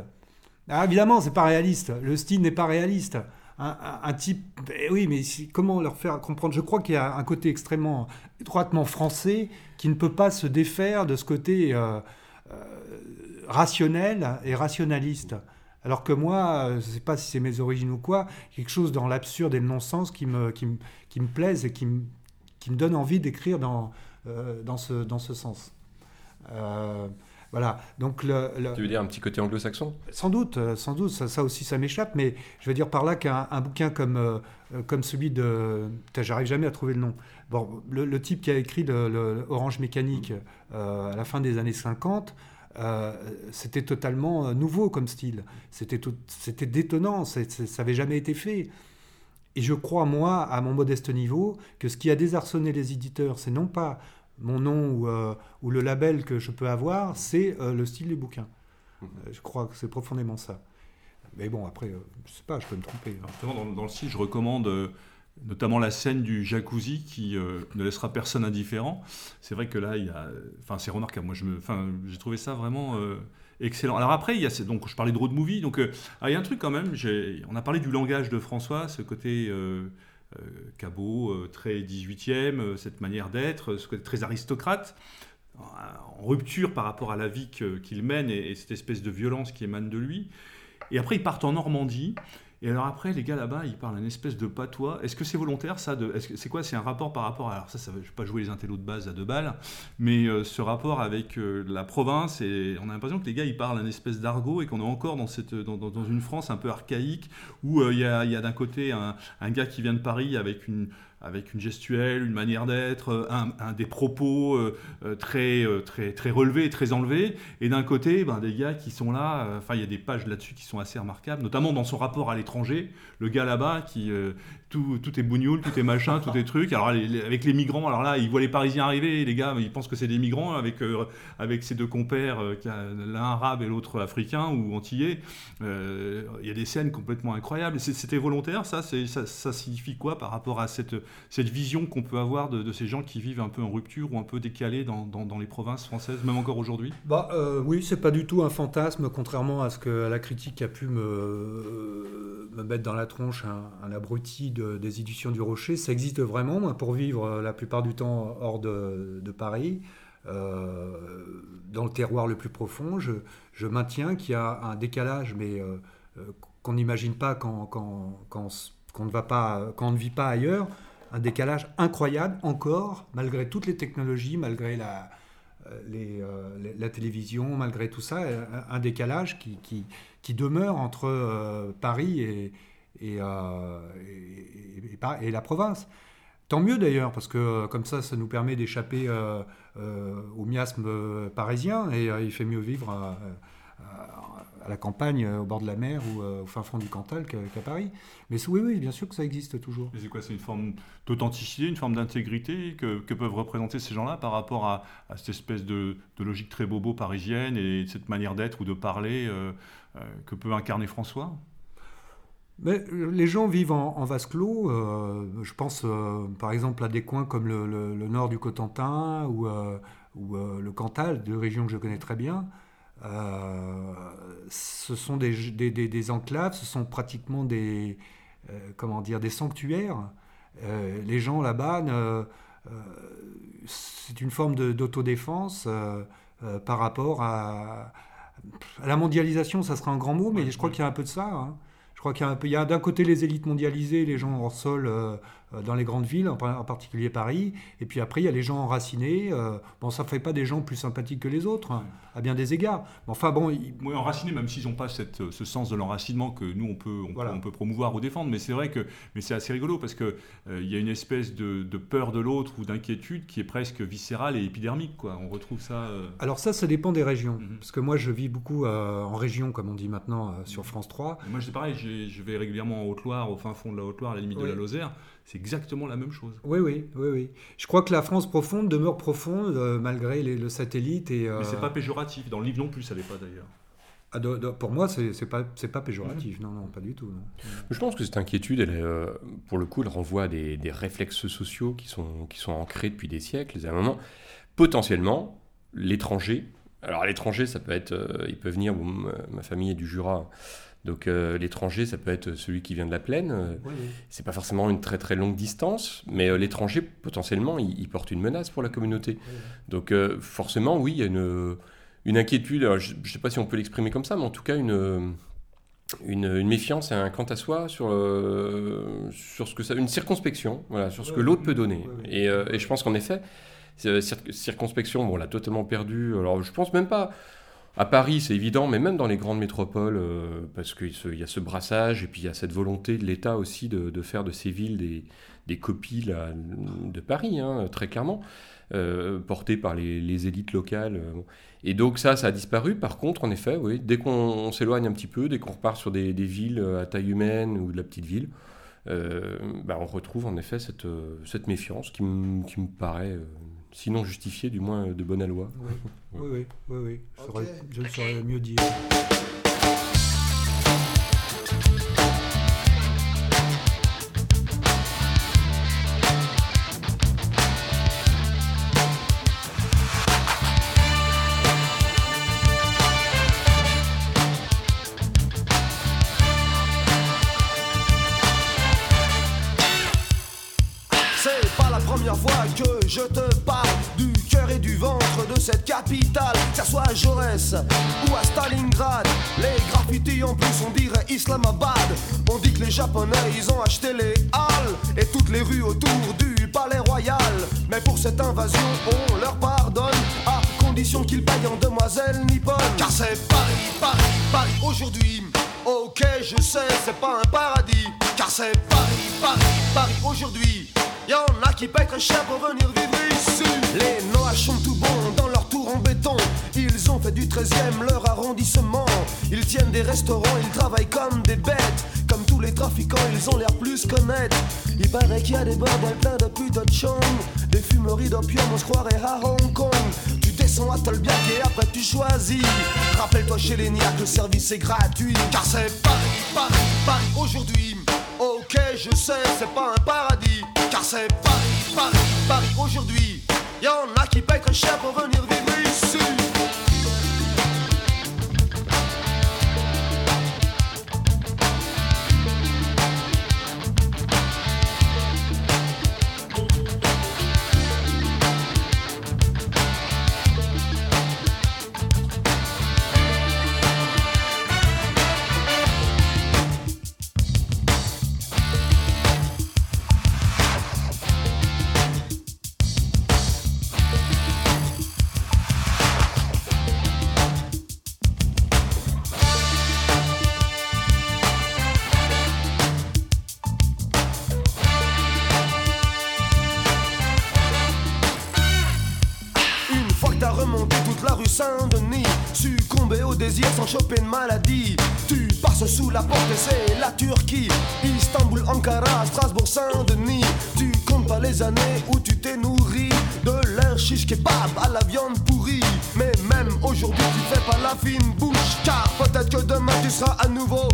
Ah, évidemment, c'est pas réaliste. Le style n'est pas réaliste. Un, type, eh oui, mais comment leur faire comprendre? Je crois qu'il y a un côté extrêmement étroitement français qui ne peut pas se défaire de ce côté euh, euh, rationnel et rationaliste. Alors que moi, euh, je ne sais pas si c'est mes origines ou quoi, quelque chose dans l'absurde et le non-sens qui me, qui, me, qui me plaise et qui me, qui me donne envie d'écrire dans, euh, dans, ce, dans ce sens. Euh, voilà. Donc le, Tu veux dire un petit côté anglo-saxon? Sans doute, sans doute. Ça, aussi, ça m'échappe. Mais je veux dire par là qu'un bouquin comme, comme celui de... J'arrive jamais à trouver le nom. Bon, le, type qui a écrit le, Orange Mécanique à la fin des années 50 euh, c'était totalement euh, nouveau comme style. C'était, c'était détonnant, ça n'avait jamais été fait. Et je crois, moi, à mon modeste niveau, que ce qui a désarçonné les éditeurs, c'est non pas mon nom ou, euh, le label que je peux avoir, c'est le style du bouquin. Je crois que c'est profondément ça. Mais bon, après, je sais pas, je peux me tromper. dans, dans, le style, je recommande notamment la scène du jacuzzi qui euh, ne laissera personne indifférent. C'est vrai que là, il y a, enfin, c'est remarquable. Moi, je me, enfin, j'ai trouvé ça vraiment euh, excellent. Alors après, il y a, donc, je parlais de road movie, donc euh, ah, il y a un truc quand même. On a parlé du langage de François, ce côté cabot, très 18e, cette manière d'être, ce côté très aristocrate en rupture par rapport à la vie qu'il mène et, et, cette espèce de violence qui émane de lui. Et après, ils partent en Normandie. Et alors après, les gars là-bas, ils parlent une espèce de patois. Est-ce que c'est volontaire ça C'est quoi C'est un rapport par rapport. Alors ça, ça je vais pas jouer les intellos de base à deux balles, mais euh, ce rapport avec euh, la province, et on a l'impression que les gars, ils parlent un espèce d'argot et qu'on est encore dans, cette, dans, une France un peu archaïque, où euh, il y a, d'un côté un, un, gars qui vient de Paris avec une, avec une gestuelle, une manière d'être, euh, un, des propos euh, euh, très, très, très relevés, très enlevés, et d'un côté, ben, des gars qui sont là, enfin il y a des pages là-dessus qui sont assez remarquables, notamment dans son rapport à l'étranger, le gars là-bas qui, tout, tout, est bougnoule, tout est machin, tout est truc, alors avec les migrants, alors là, il voit les Parisiens arriver, les gars, ils pensent que c'est des migrants, avec, avec ces deux compères, l'un arabe et l'autre africain ou antillais, il y a des scènes complètement incroyables, c'était volontaire, ça, ça, signifie quoi par rapport à cette cette vision qu'on peut avoir de, ces gens qui vivent un peu en rupture ou un peu décalés dans, dans, les provinces françaises, même encore aujourd'hui? Bah, euh, Oui, c'est pas du tout un fantasme, contrairement à ce que la critique a pu me, me mettre dans la tronche, un, abruti des éditions du Rocher. Ça existe vraiment, pour vivre euh, la plupart du temps hors de, Paris. dans le terroir le plus profond, je, maintiens qu'il y a un décalage, mais qu'on n'imagine pas quand, quand, ne va pas, quand on ne vit pas ailleurs, un décalage incroyable encore, malgré toutes les technologies, malgré la, télévision, malgré tout ça, un décalage qui demeure entre Paris et, et, et, la province. Tant mieux d'ailleurs, parce que euh, comme ça, ça nous permet d'échapper euh, euh, au miasme parisien et il fait mieux vivre à, la campagne, au bord de la mer ou au fin fond du Cantal qu'à Paris. Mais oui, oui, bien sûr que ça existe toujours. c'est quoi C'est une forme d'authenticité, une forme d'intégrité que, peuvent représenter ces gens-là par rapport à, cette espèce de, logique très bobo parisienne et cette manière d'être ou de parler que peut incarner François? Mais euh, les gens vivent en, vase clos. Euh, je pense euh, par exemple à des coins comme le, nord du Cotentin ou, ou le Cantal, deux régions que je connais très bien. ce sont des, des, des, enclaves, ce sont pratiquement des, comment dire, des sanctuaires. les gens là-bas, c'est une forme d'autodéfense par rapport à, à, la mondialisation. Ça sera un grand mot, mais je crois qu'il y a un peu de ça. Hein. Je crois qu'il y a, d'un côté les élites mondialisées, les gens hors sol euh, dans les grandes villes, en, particulier Paris, et puis après il y a les gens enracinés. Euh, bon, ça ne fait pas des gens plus sympathiques que les autres, hein, à bien des égards. Mais enfin bon. Oui, enracinés, même s'ils n'ont pas cette, ce sens de l'enracinement que nous on peut, on, peut, promouvoir ou défendre, mais c'est vrai que mais c'est assez rigolo parce qu'il il y a une espèce de, peur de l'autre ou d'inquiétude qui est presque viscérale et épidermique. Quoi. On retrouve ça. Alors ça, ça dépend des régions. Mhm. Parce que moi je vis beaucoup en région, comme on dit maintenant, sur France 3. moi c'est pareil, je vais régulièrement en Haute-Loire, au fin fond de la Haute-Loire, à la limite de la Lozère. C'est exactement la même chose. Oui, oui, oui, oui. Je crois que la France profonde demeure profonde euh, malgré le satellite. Et, euh... Mais c'est pas péjoratif. Dans le livre non plus, ça l'est pas d'ailleurs. Ah, pour moi, c'est pas, pas péjoratif. Non, non, pas du tout. Je pense que cette inquiétude, elle euh, pour le coup, elle renvoie à des, réflexes sociaux qui sont, qui sont ancrés depuis des siècles. à un moment, potentiellement, l'étranger. Alors, l'étranger, ça peut être. Euh, il peut venir. ma famille est du Jura. Donc euh, l'étranger, ça peut être celui qui vient de la plaine. Euh, c'est pas forcément une très très longue distance, mais euh, l'étranger potentiellement, il, porte une menace pour la communauté. Donc forcément, oui, il y a une, une inquiétude. je ne sais pas si on peut l'exprimer comme ça, mais en tout cas une une, méfiance et un quant à soi sur, sur ce que ça, une circonspection, voilà, sur ce que l'autre peut donner. Et, et, je pense qu'en effet, circonspection, bon, on l'a totalement perdu. Alors, je pense même pas. À Paris, c'est évident, mais même dans les grandes métropoles, euh, parce qu'il y a ce brassage et puis il y a cette volonté de l'État aussi de, faire de ces villes des, copies de Paris, hein, très clairement, euh, portées par les, élites locales. Et donc ça, ça a disparu. Par contre, en effet, oui, dès qu'on s'éloigne un petit peu, dès qu'on repart sur des, villes à taille humaine ou de la petite ville, euh, bah, on retrouve en effet cette, méfiance qui me paraît sinon justifié, du moins de bonne loi. Oui, oui, oui, oui, Je, ne saurais mieux dire. Cette capitale, que ça soit à Jaurès ou à Stalingrad. Les graffitis en plus, on dirait Islamabad. On dit que les Japonais, ils ont acheté les halles et toutes les rues autour du palais royal. Mais pour cette invasion, on leur pardonne à condition qu'ils payent en demoiselles nippones. Car c'est Paris, Paris, Paris aujourd'hui. Ok, je sais, c'est pas un paradis. Car c'est Paris, Paris, Paris aujourd'hui. Y'en a qui très cher pour venir vivre ici. Les Noahs sont tout bons dans leur tour en béton. Ils ont fait du 13e leur arrondissement. Ils tiennent des restaurants, ils travaillent comme des bêtes. Comme tous les trafiquants, ils ont l'air plus connaître. Il paraît qu'il y a des bordels plein de putains de. Des fumeries d'opium, on se croirait à Hong Kong. Tu descends à Tolbiac et après tu choisis. Rappelle-toi chez les Niacs, le service est gratuit. Car c'est Paris, Paris, Paris aujourd'hui. Ok, je sais, c'est pas un paradis. Car c'est Paris, Paris, Paris aujourd'hui. Y'en a qui payent très cher pour venir kebab à la viande pourrie. Mais même aujourd'hui, tu fais pas la fine bouche. Car peut-être que demain tu seras à nouveau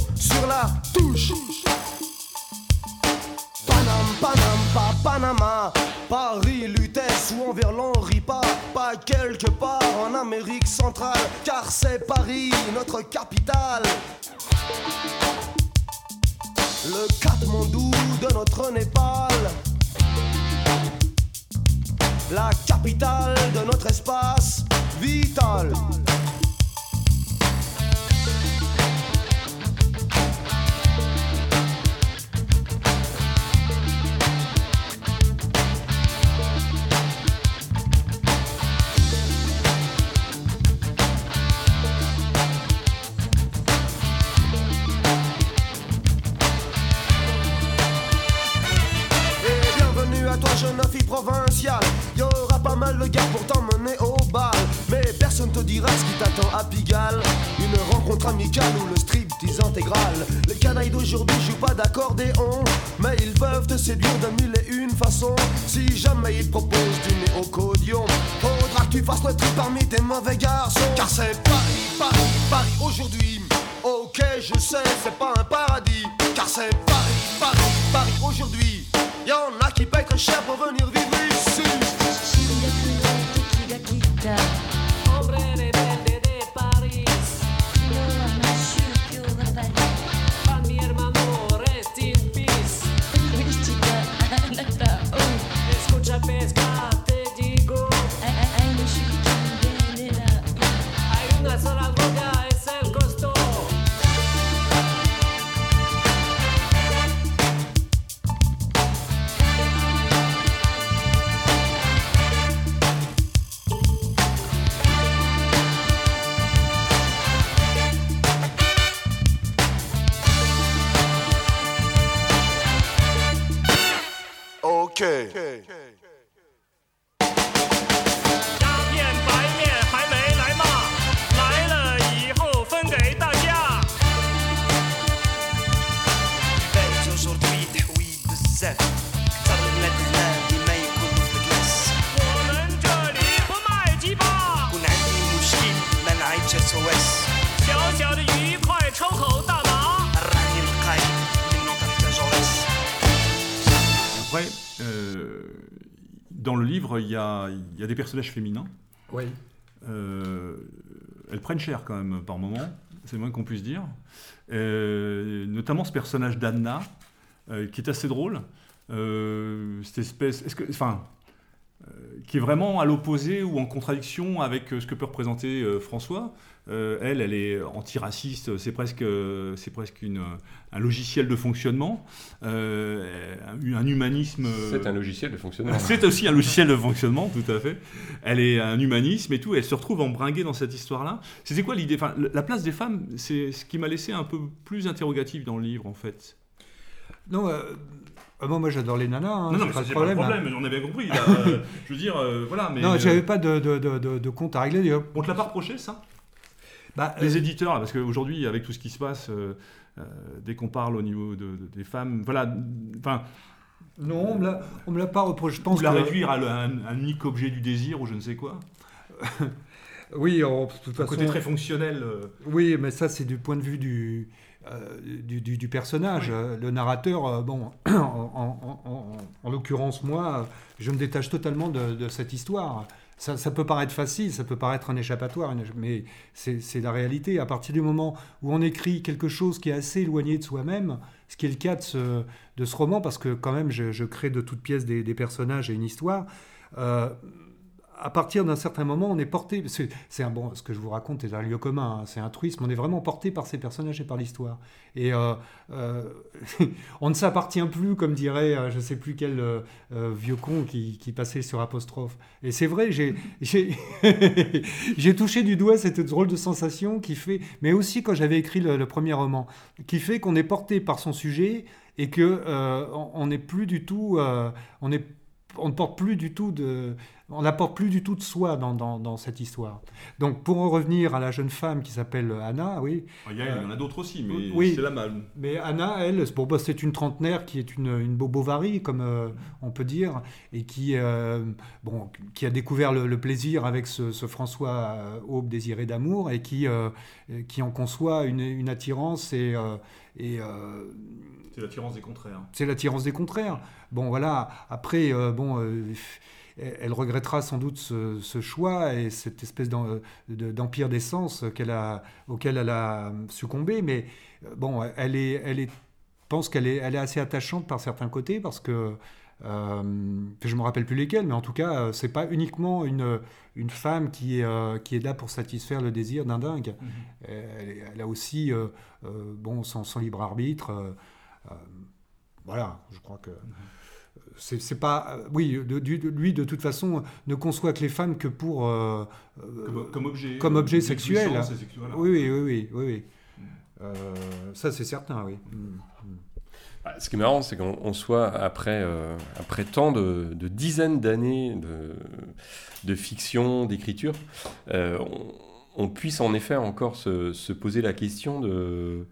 livre, il y a, il y a des personnages féminins. Oui. Euh, elles prennent cher quand même par moment, c'est le moins qu'on puisse dire. Euh, notamment ce personnage d'Anna, euh, qui est assez drôle. Cette espèce, est-ce que, enfin, qui est vraiment à l'opposé ou en contradiction avec euh, ce que peut représenter euh, François. Euh, elle, elle est antiraciste, c'est presque, euh, c'est presque une, un logiciel de fonctionnement, euh, un, un humanisme. C'est un logiciel de fonctionnement. C'est aussi un logiciel de fonctionnement, tout à fait. Elle est un humanisme et tout. Elle se retrouve embringuée dans cette histoire-là. C'était quoi l'idée? Enfin, La place des femmes, c'est ce qui m'a laissé un peu plus interrogatif dans le livre, en fait. Non, euh, ah moi j'adore les nanas, hein, non, non, c'est mais pas ça, problème. pas le hein. problème. On a bien compris. là. Euh, je veux dire, euh, voilà. Mais Non, j'avais pas de, de, de, de- de compte à régler. on te l'a pas reproché, ça? Bah, Les euh, éditeurs, là, parce qu'aujourd'hui, avec tout ce qui se passe, euh, dès qu'on parle au niveau de- de- des femmes, voilà. Enfin, non, on me l'a- on me l'a pas reproché. Je pense ou la que- réduire à un, un unique objet du désir ou je ne sais quoi. Oui, en- de toute Un façon. côté très fonctionnel. Oui, mais ça, c'est du point de vue du, du, du- du personnage. Euh, Le narrateur, euh, bon, en, en- en- en- en l'occurrence, moi, euh, je me détache totalement de, de cette histoire. Ça, ça peut paraître facile, ça peut paraître un échappatoire, mais c'est c'est la réalité. À partir du moment où on écrit quelque chose qui est assez éloigné de soi-même, ce qui est le cas de ce, de ce roman, parce que quand même, je, je crée de toutes pièces des, des personnages et une histoire. euh, à partir d'un certain moment, on est porté. C'est un bon. Ce que je vous raconte est un lieu commun. hein, c'est un truisme. On est vraiment porté par ces personnages et par l'histoire. Et euh, euh, on ne s'appartient plus, comme dirait, euh, je ne sais plus quel vieux con qui, passait sur apostrophe. Et c'est vrai. J'ai touché du doigt cette drôle de sensation qui fait. Mais aussi quand j'avais écrit le, premier roman, qui fait qu'on est porté par son sujet et que on n'est plus du tout. on est on ne porte plus du tout de. On n'apporte plus du tout de soi dans, dans- dans cette histoire. Donc pour en revenir à la jeune femme qui s'appelle Anna, oui, Il y, a- il y en a d'autres aussi, mais Oui. c'est la mal. mais Anna, elle, bon, bah, c'est une trentenaire qui est une, une bobovarie, comme euh, on peut dire, et qui, euh, bon, qui a découvert le, le plaisir avec ce, ce François euh, Aube désiré d'amour et qui, qui en conçoit une, une attirance et, et C'est l'attirance des contraires. c'est l'attirance des contraires. Bon, voilà. Après, bon, elle regrettera sans doute ce, ce choix et cette espèce de- d'empire d'essence qu'elle a, auquel elle a succombé. Mais euh, bon, elle est, elle est, pense qu'elle est, elle est assez attachante par certains côtés parce que euh, je me rappelle plus lesquels, mais en tout cas, euh, c'est pas uniquement une, une femme qui est, euh, qui est là pour satisfaire le désir d'un dingue. Elle, est- elle a aussi, euh, euh, bon, son, son libre arbitre. euh, euh, voilà, je crois que c'est c'est pas. euh, oui, de- du- de- lui, de toute façon, ne conçoit que les femmes que pour. euh, euh, Comme, comme objet. comme objet euh, sexuel. voilà. Oui, oui, oui, oui, oui. oui. Euh, ça, c'est certain, oui. Mm, mm. Bah, ce qui est marrant, c'est qu'on on soit après, euh, après tant de, de dizaines d'années de, de fiction, d'écriture, euh, on, on puisse en effet encore se, se poser la question de,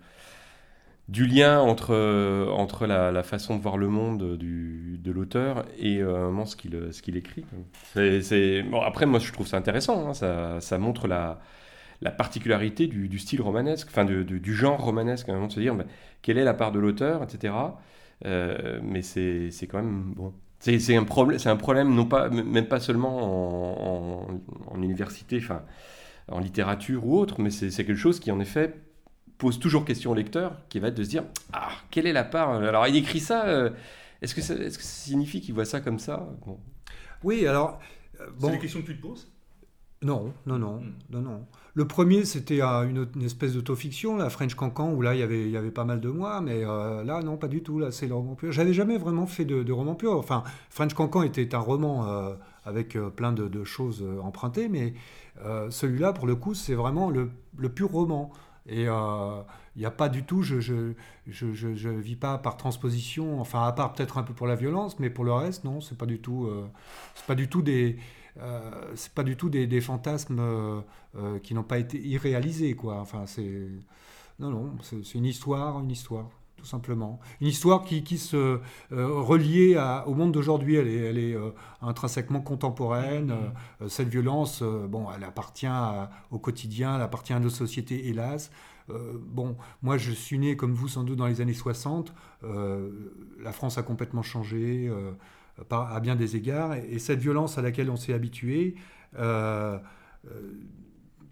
du lien entre, euh, entre la, façon de voir le monde du, de l'auteur et euh, ce qu'il ce qu'il écrit. C'est- Bon, après, moi, je trouve ça intéressant. hein, ça, ça montre la, la particularité du, du style romanesque, enfin de- du genre romanesque, à un moment de se dire ben, quelle est la part de l'auteur, etc. Euh, mais c'est quand même bon. C'est un, problème, un problème, non pas, même pas seulement en, en- université, en littérature ou autre, mais c'est quelque chose qui, en effet, pose toujours question au lecteur, qui va être de se dire Ah, quelle est la part Alors, il écrit ça, euh, est-ce que, ça- est-ce que ça signifie qu'il voit ça comme ça? Bon. Oui, alors. euh, C'est bon, des questions que tu te poses? Non, non, non, Mm. non, non. Le premier, c'était euh, une, espèce d'autofiction, la French Cancan, où là, il y avait, il y avait pas mal de moi, mais euh, là, non, pas du tout. Là, c'est le roman pur. J'avais jamais vraiment fait de, de roman pur. Enfin, French Cancan était un roman euh, avec euh, plein de, de choses euh, empruntées, mais euh, celui-là, pour le coup, c'est vraiment le, le pur roman. Et euh, il n'y a pas du tout, je je, je, je, je vis pas par transposition, enfin, à part peut-être un peu pour la violence, mais pour le reste, non, c'est pas du tout, euh, pas du tout des. euh, pas du tout des, des fantasmes euh, euh, qui n'ont pas été irréalisés, quoi. Enfin. Non, non, c'est une histoire, une histoire, tout simplement. Une histoire qui, qui se euh, reliée à- au monde d'aujourd'hui. Elle est, elle est euh, intrinsèquement contemporaine. Euh, cette violence, bon, elle appartient à- au quotidien, elle appartient à nos sociétés, hélas. Bon, moi, je suis né, comme vous, sans doute, dans les années 60. Euh, la France a complètement changé. par- à bien des égards. Et, et cette violence à laquelle on s'est habitué,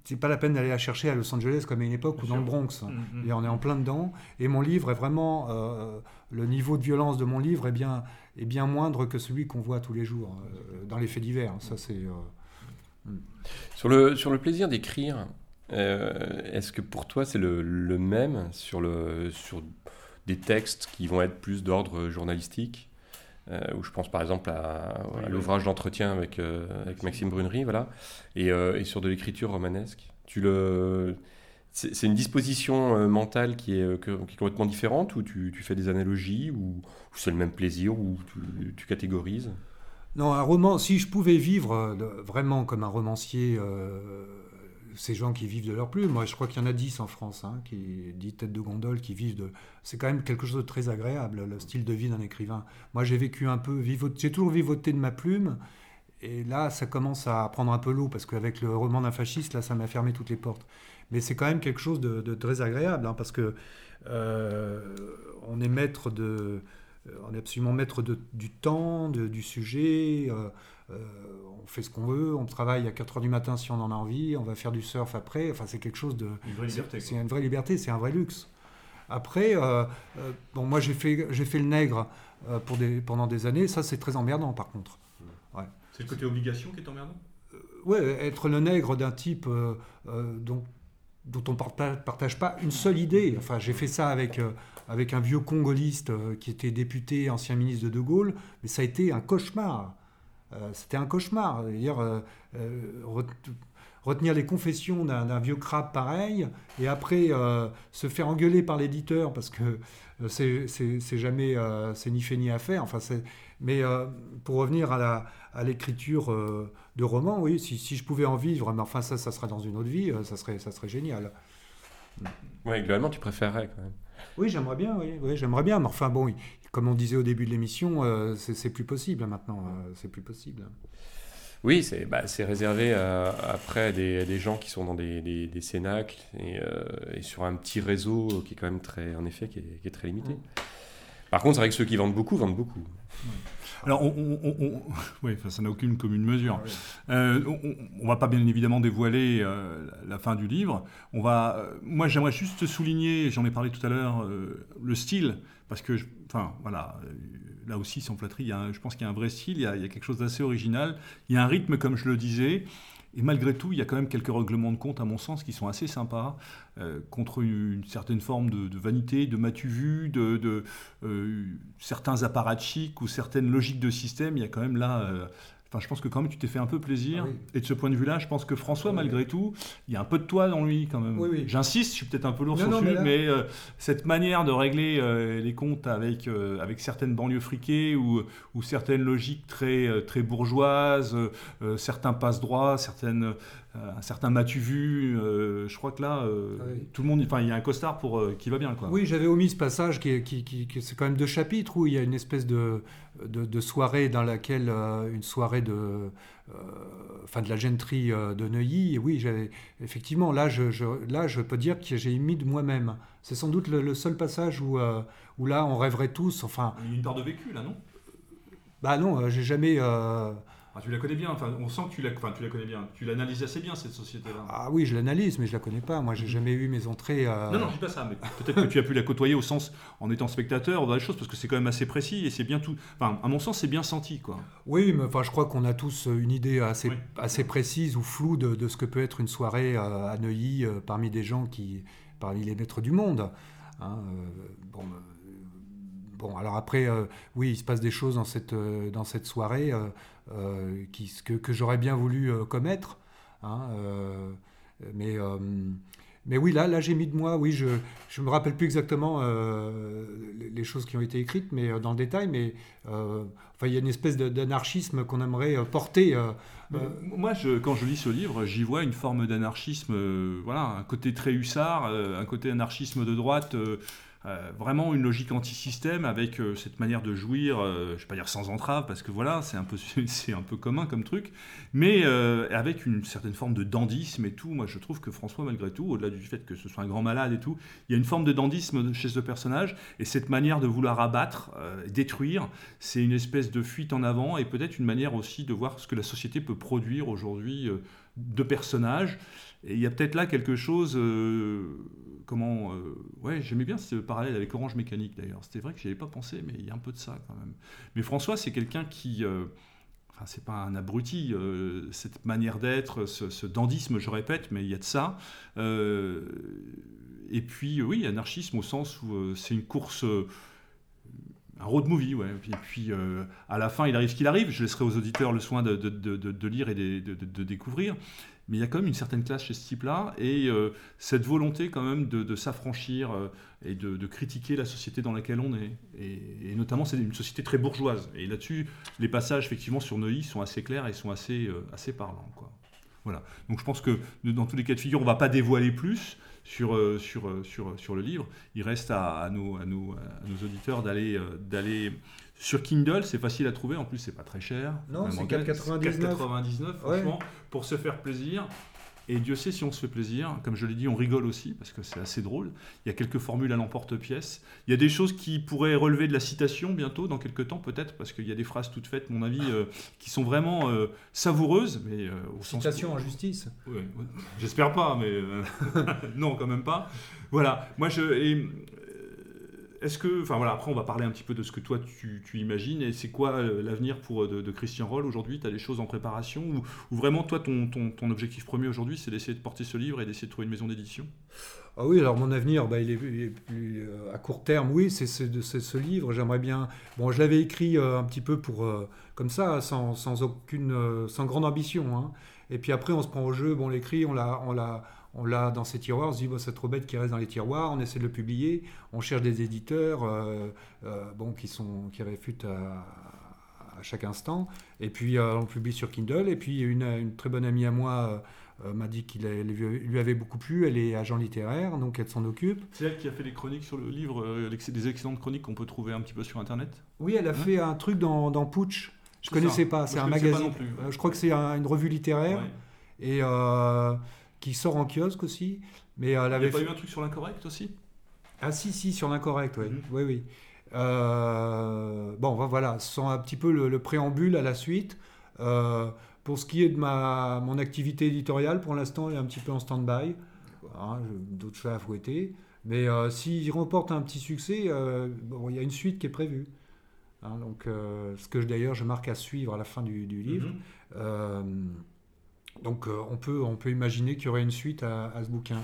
c'est pas la peine d'aller la chercher à Los Angeles comme à une époque Bien ou dans le. Bronx. Mm, mm. Et on est en plein dedans. Et mon livre est vraiment. euh, le niveau de violence de mon livre est bien, est bien moindre que celui qu'on voit tous les jours euh, dans les faits divers. Ça, c'est. euh, Sur le, sur le plaisir d'écrire, euh, est-ce que pour toi c'est le, le même sur, le, sur des textes qui vont être plus d'ordre journalistique? Euh, où je pense par exemple à, Oui, à oui. l'ouvrage d'entretien avec, euh, avec Maxime Brunery, voilà, et, euh, et sur de l'écriture romanesque. Tu le, c'est une disposition euh, mentale qui est, qui est complètement différente, ou tu, tu fais des analogies, ou, ou c'est le même plaisir, ou tu, tu catégorises? Non, un roman, si je pouvais vivre vraiment comme un romancier, ces gens qui vivent de leur plume, moi je crois qu'il y en a 10 en France, hein, qui, 10 têtes de gondole qui vivent de... C'est quand même quelque chose de très agréable, le style de vie d'un écrivain. Moi j'ai vécu un peu, j'ai toujours vivoté de ma plume, et là ça commence à prendre un peu l'eau, parce qu'avec le roman d'un fasciste, là ça m'a fermé toutes les portes. Mais c'est quand même quelque chose de, très agréable, hein, parce que euh, on est maître de... On est absolument maître du temps, du sujet. euh, on fait ce qu'on veut, on travaille à 4 h du matin si on en a envie, on va faire du surf après. Enfin, c'est quelque chose de. Une vraie liberté. C'est une vraie liberté, c'est un vrai luxe. Après, euh, euh, bon, moi j'ai fait, j'ai fait le nègre euh, pour des, pendant des années, ça c'est très emmerdant par contre. C'est le côté obligation qui est emmerdant? Ouais, être le nègre d'un type euh, euh, dont, dont on ne partage, partage pas une seule idée. Enfin, j'ai fait ça avec, euh, avec un vieux congoliste euh, qui était député, ancien ministre de De Gaulle, mais ça a été un cauchemar. Euh, C'était un cauchemar. Dire, euh, euh, ret- retenir les confessions d'un vieux crabe pareil, et après se faire engueuler par l'éditeur parce que c'est jamais, c'est ni fait ni à faire. Enfin, Mais pour revenir à l'écriture de romans, oui, si, je pouvais en vivre, mais enfin ça, ça sera dans une autre vie, ça serait, ça serait génial. Ouais, globalement, tu préférerais quand même. Oui, j'aimerais bien, oui, oui j'aimerais bien. Mais enfin bon, comme on disait au début de l'émission, euh, c'est plus possible hein, maintenant. euh, c'est plus possible. Oui, c'est bah, réservé à- après à des, des gens qui sont dans des, des, des cénacles et, euh, et sur un petit réseau qui est quand même très, en effet, qui est, qui est très limité. Par contre, c'est vrai que ceux qui vendent beaucoup vendent beaucoup. Alors, on, on- on- on- oui, enfin, ça n'a aucune commune mesure. Euh, on ne va pas bien évidemment dévoiler euh, la fin du livre. On va, euh, moi, j'aimerais juste souligner, j'en ai parlé tout à l'heure, euh, le style, parce que, je- enfin, voilà, là aussi, sans flatterie, il y a un- je pense qu'il y a un vrai style, il y a, il y a quelque chose d'assez original. Il y a un rythme, comme je le disais. Et malgré tout, il y a quand même quelques règlements de compte, à mon sens, qui sont assez sympas, euh, contre une, certaine forme de, vanité, de matu vu, de, de, euh, certains apparatchiks ou certaines logiques de système. Il y a quand même là. Enfin, je pense que quand même tu t'es fait un peu plaisir. Ah oui. Et de ce point de vue-là, je pense que François, malgré tout, il y a un peu de toi dans lui quand même. Oui, oui. J'insiste, je suis peut-être un peu lourd Non, sur non, le mais sujet, là- mais euh, cette manière de régler euh, les comptes avec, euh, avec certaines banlieues friquées ou, ou certaines logiques très, très bourgeoises, certains passe-droits, certaines, un certain matu vu, euh, je crois que là, euh, Ah oui. tout le monde, enfin, il y a un costard pour, euh, qui va bien. Quoi. Oui, j'avais omis ce passage qui, qui, qui- qui- c'est quand même deux chapitres où il y a une espèce de, de, de soirée dans laquelle euh, une soirée de, euh, enfin de la gentry euh, de Neuilly. Et oui, j'avais effectivement là, je, je- là, je peux dire que j'ai mis de moi-même. C'est sans doute le, le seul passage où, euh, où là, on rêverait tous. Enfin, Il y a une part de vécu là, non? Bah non, euh, j'ai jamais. Euh, Ah, tu la connais bien, enfin, on sent que tu la, enfin, tu la connais bien. Tu l'analyses assez bien, cette société-là. Ah oui, je l'analyse, mais je la connais pas. Moi, j'ai jamais eu mes entrées. euh, Non, non, je dis pas ça, mais peut-être que tu as pu la côtoyer au sens en étant spectateur dans les choses, parce que c'est quand même assez précis et c'est bien tout. Enfin, à mon sens, c'est bien senti, quoi. Oui, mais enfin, je crois qu'on a tous une idée assez, Oui. assez précise ou floue de, de ce que peut être une soirée euh, à Neuilly euh, parmi des gens qui, parmi les maîtres du monde. hein, euh, bon, euh, bon, alors après, euh, oui, il se passe des choses dans cette, euh, dans cette soirée euh, que, j'aurais bien voulu commettre. hein, mais, mais oui, là, là j'ai mis de moi, oui, je ne me rappelle plus exactement les- choses qui ont été écrites mais, dans le détail, mais enfin, il y a une espèce d'anarchisme qu'on aimerait porter. Moi, quand je lis ce livre, j'y vois une forme d'anarchisme, voilà, un côté très hussard, un côté anarchisme de droite, euh, vraiment une logique anti-système avec euh, cette manière de jouir, euh, je ne vais pas dire sans entrave, parce que voilà, c'est un peu, un peu commun comme truc, mais avec une certaine forme de dandisme et tout. Moi, je trouve que François, malgré tout, au-delà du fait que ce soit un grand malade et tout, il y a une forme de dandisme chez ce personnage, et cette manière de vouloir abattre, détruire, c'est une espèce de fuite en avant et peut-être une manière aussi de voir ce que la société peut produire aujourd'hui de personnages. Et il y a peut-être là quelque chose. Comment. euh, ouais, j'aimais bien ce parallèle avec Orange Mécanique d'ailleurs. C'était vrai que j'y avais pas pensé, mais il y a un peu de ça quand même. Mais François, c'est quelqu'un qui. euh, Enfin, c'est pas un abruti, euh, cette manière d'être, ce, ce dandisme, je répète, mais il y a de ça. Euh, et puis, oui, anarchisme au sens où c'est une course. un road movie, ouais. Et puis, à la fin, il arrive ce qu'il arrive. Je laisserai aux auditeurs le soin de, de- de- de- lire et de découvrir. Mais il y a quand même une certaine classe chez ce type-là et euh, cette volonté quand même de, s'affranchir euh, et de, critiquer la société dans laquelle on est. Et, notamment, c'est une société très bourgeoise. Et là-dessus, les passages effectivement sur Neuilly sont assez clairs et sont assez, euh, assez parlants. Quoi. Voilà. Donc je pense que dans tous les cas de figure, on ne va pas dévoiler plus sur, sur, sur, sur le livre. Il reste à, à nos, à, nos, à nos auditeurs d'aller sur Kindle. C'est facile à trouver. En plus, c'est pas très cher. Non, c'est en Grèce, 4,99. 4,99, franchement, pour se faire plaisir. Et Dieu sait si on se fait plaisir. Comme je l'ai dit, on rigole aussi, parce que c'est assez drôle. Il y a quelques formules à l'emporte-pièce. Il y a des choses qui pourraient relever de la citation bientôt, dans quelques temps peut-être, parce qu'il y a des phrases toutes faites, mon avis, euh, qui sont vraiment euh, savoureuses, mais euh, au sens... Citation en justice. Ouais, ouais. J'espère pas, mais non, quand même pas. Voilà. Moi, je. et, Est-ce que, enfin voilà, après on va parler un petit peu de ce que toi tu, imagines et c'est quoi euh, l'avenir pour euh, de, Christian Roll aujourd'hui? Tu as des choses en préparation ou, vraiment toi ton, objectif premier aujourd'hui c'est d'essayer de porter ce livre et d'essayer de trouver une maison d'édition? Ah oui, alors mon avenir, bah, il est, plus, euh, à court terme, oui, c'est ce livre. J'aimerais bien. Bon, je l'avais écrit un petit peu pour comme ça, sans, sans aucune, sans grande ambition. hein. Et puis après, on se prend au jeu. Bon, on l'écrit, on l'a, on l'a, on l'a dans ses tiroirs. On se dit, c'est trop bête qu'il reste dans les tiroirs. On essaie de le publier. On cherche des éditeurs, euh, euh, bon, qui sont, qui réfutent à, à chaque instant. Et puis euh, on publie sur Kindle. Et puis une, une très bonne amie à moi m'a dit qu'il lui avait beaucoup plu. Elle est agent littéraire, donc elle s'en occupe. C'est elle qui a fait les chroniques sur le livre, des excellentes chroniques qu'on peut trouver un petit peu sur Internet? Oui, elle a fait un truc dans, dans Pooch. Je connaissais ça. pas. C'est un magazine. non plus, ouais. Je crois que c'est un- une revue littéraire Ouais. et qui sort en kiosque aussi. Mais euh, elle Il n'y avait a pas fait- eu un truc sur l'incorrect aussi? Ah si, si, sur l'incorrect, oui. Mhm. oui, oui. Euh, bon, voilà, ce sont un petit peu le, le préambule à la suite. Euh, pour ce qui est de ma, mon activité éditoriale, pour l'instant, elle est un petit peu en stand-by. Hein, D'autres chats à fouetter. Mais euh, s'il remporte un petit succès, bon, il y a une suite qui est prévue. Hein, donc, ce que d'ailleurs je marque à suivre à la fin du, du livre. Mhm. Donc, euh, on, peut, on peut imaginer qu'il y aurait une suite à, à ce bouquin.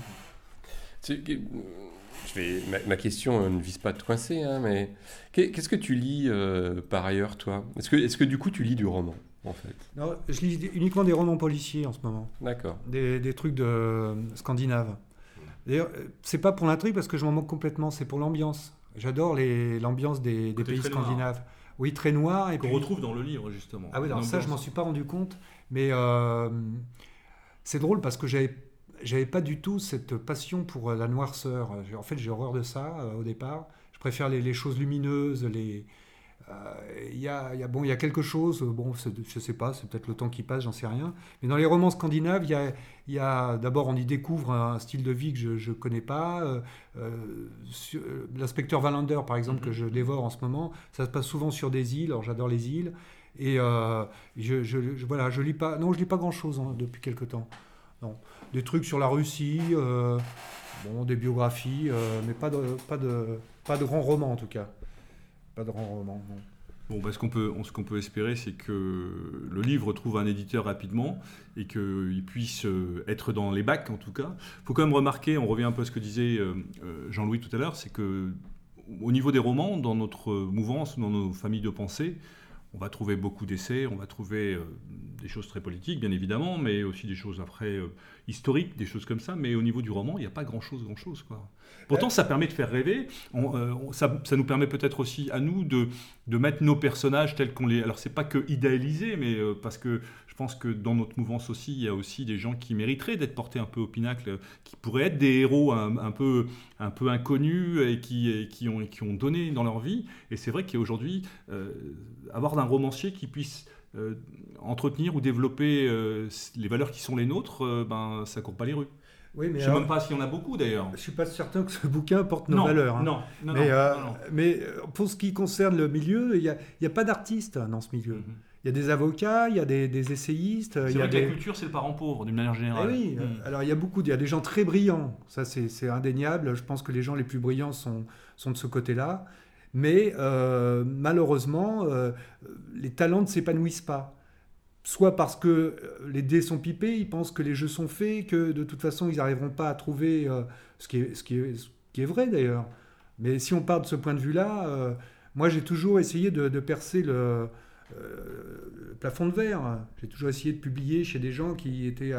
Je vais, ma, ma question euh, ne vise pas à te coincer, hein, mais qu'est- qu'est-ce que tu lis euh, par ailleurs, toi? Est-ce que, est que du coup tu lis du roman, en fait? Non, je lis uniquement des romans policiers en ce moment. D'accord. des, des trucs de euh, scandinaves. D'ailleurs, euh, c'est pas pour l'intrigue parce que je m'en moque complètement, c'est pour l'ambiance. J'adore l'ambiance des, pays noir. scandinaves. Oui, très noir. Et Qu'on puis- retrouve dans le livre, justement. Ah oui, alors ça, je m'en ambiance. suis pas rendu compte. Mais euh, c'est drôle parce que j'avais j'avais pas du tout cette passion pour euh, la noirceur. En fait, j'ai horreur de ça euh, au départ. Je préfère les, les choses lumineuses, les. euh, Il y, a, il y a- bon, il y a quelque chose, bon, je sais pas, c'est peut-être le temps qui passe, j'en sais rien. Mais dans les romans scandinaves, il y a, il y a d'abord, on y découvre un style de vie que je ne connais pas. euh, L'inspecteur Wallander, par exemple, que je dévore en ce moment, ça se passe souvent sur des îles. Alors, j'adore les îles. Et euh, je, je, voilà, je lis pas. Non, je lis pas grand-chose hein, depuis quelque temps. Non, des trucs sur la Russie, euh, bon, des biographies, euh, mais pas de, pas de, pas de grands romans en tout cas. Pas de grands romans. Bon, bah, ce qu'on peut, ce peut espérer, c'est que le livre trouve un éditeur rapidement et qu'il puisse être dans les bacs, en tout cas. Il faut quand même remarquer, on revient un peu à ce que disait Jean-Louis tout à l'heure, c'est que au niveau des romans, dans notre mouvance, dans nos familles de pensée, on va trouver beaucoup d'essais, on va trouver euh, des choses très politiques, bien évidemment, mais aussi des choses après euh, historiques, des choses comme ça. Mais au niveau du roman, il n'y a pas grand-chose, grand-chose. Pourtant, ça permet de faire rêver. Euh, ça, nous permet peut-être aussi à nous de, mettre nos personnages tels qu'on les. Alors, c'est pas que idéaliser, mais parce que pense que dans notre mouvance aussi, il y a aussi des gens qui mériteraient d'être portés un peu au pinacle, qui pourraient être des héros un, un peu, un peu inconnus et qui, et qui, ont, et qui ont donné dans leur vie. Et c'est vrai qu'aujourd'hui, euh, avoir un romancier qui puisse euh, entretenir ou développer euh, les valeurs qui sont les nôtres, ben, ça court pas les rues. Oui, mais Je sais même pas s'il y en a beaucoup d'ailleurs. je suis pas certain que ce bouquin porte nos non, valeurs. hein. non, non, mais, non, euh, mais pour ce qui concerne le milieu, il n'y a, pas d'artistes dans ce milieu. Mhm. Il y a des avocats, il y a des, des essayistes, C'est vrai que des... la culture, c'est le parent pauvre, d'une manière Eh générale. oui, euh, Mm. alors il y a beaucoup, il y a des gens très brillants, ça c'est indéniable. Je pense que les gens les plus brillants sont, sont de ce côté-là. Mais euh, malheureusement, euh, les talents ne s'épanouissent pas. Soit parce que euh, les dés sont pipés, ils pensent que les jeux sont faits, que de toute façon ils n'arriveront pas à trouver euh, ce, qui est, ce, qui est, ce qui est vrai d'ailleurs. Mais si on part de ce point de vue-là, euh, moi j'ai toujours essayé de, de percer le, euh, plafond de verre. J'ai toujours essayé de publier chez des gens qui étaient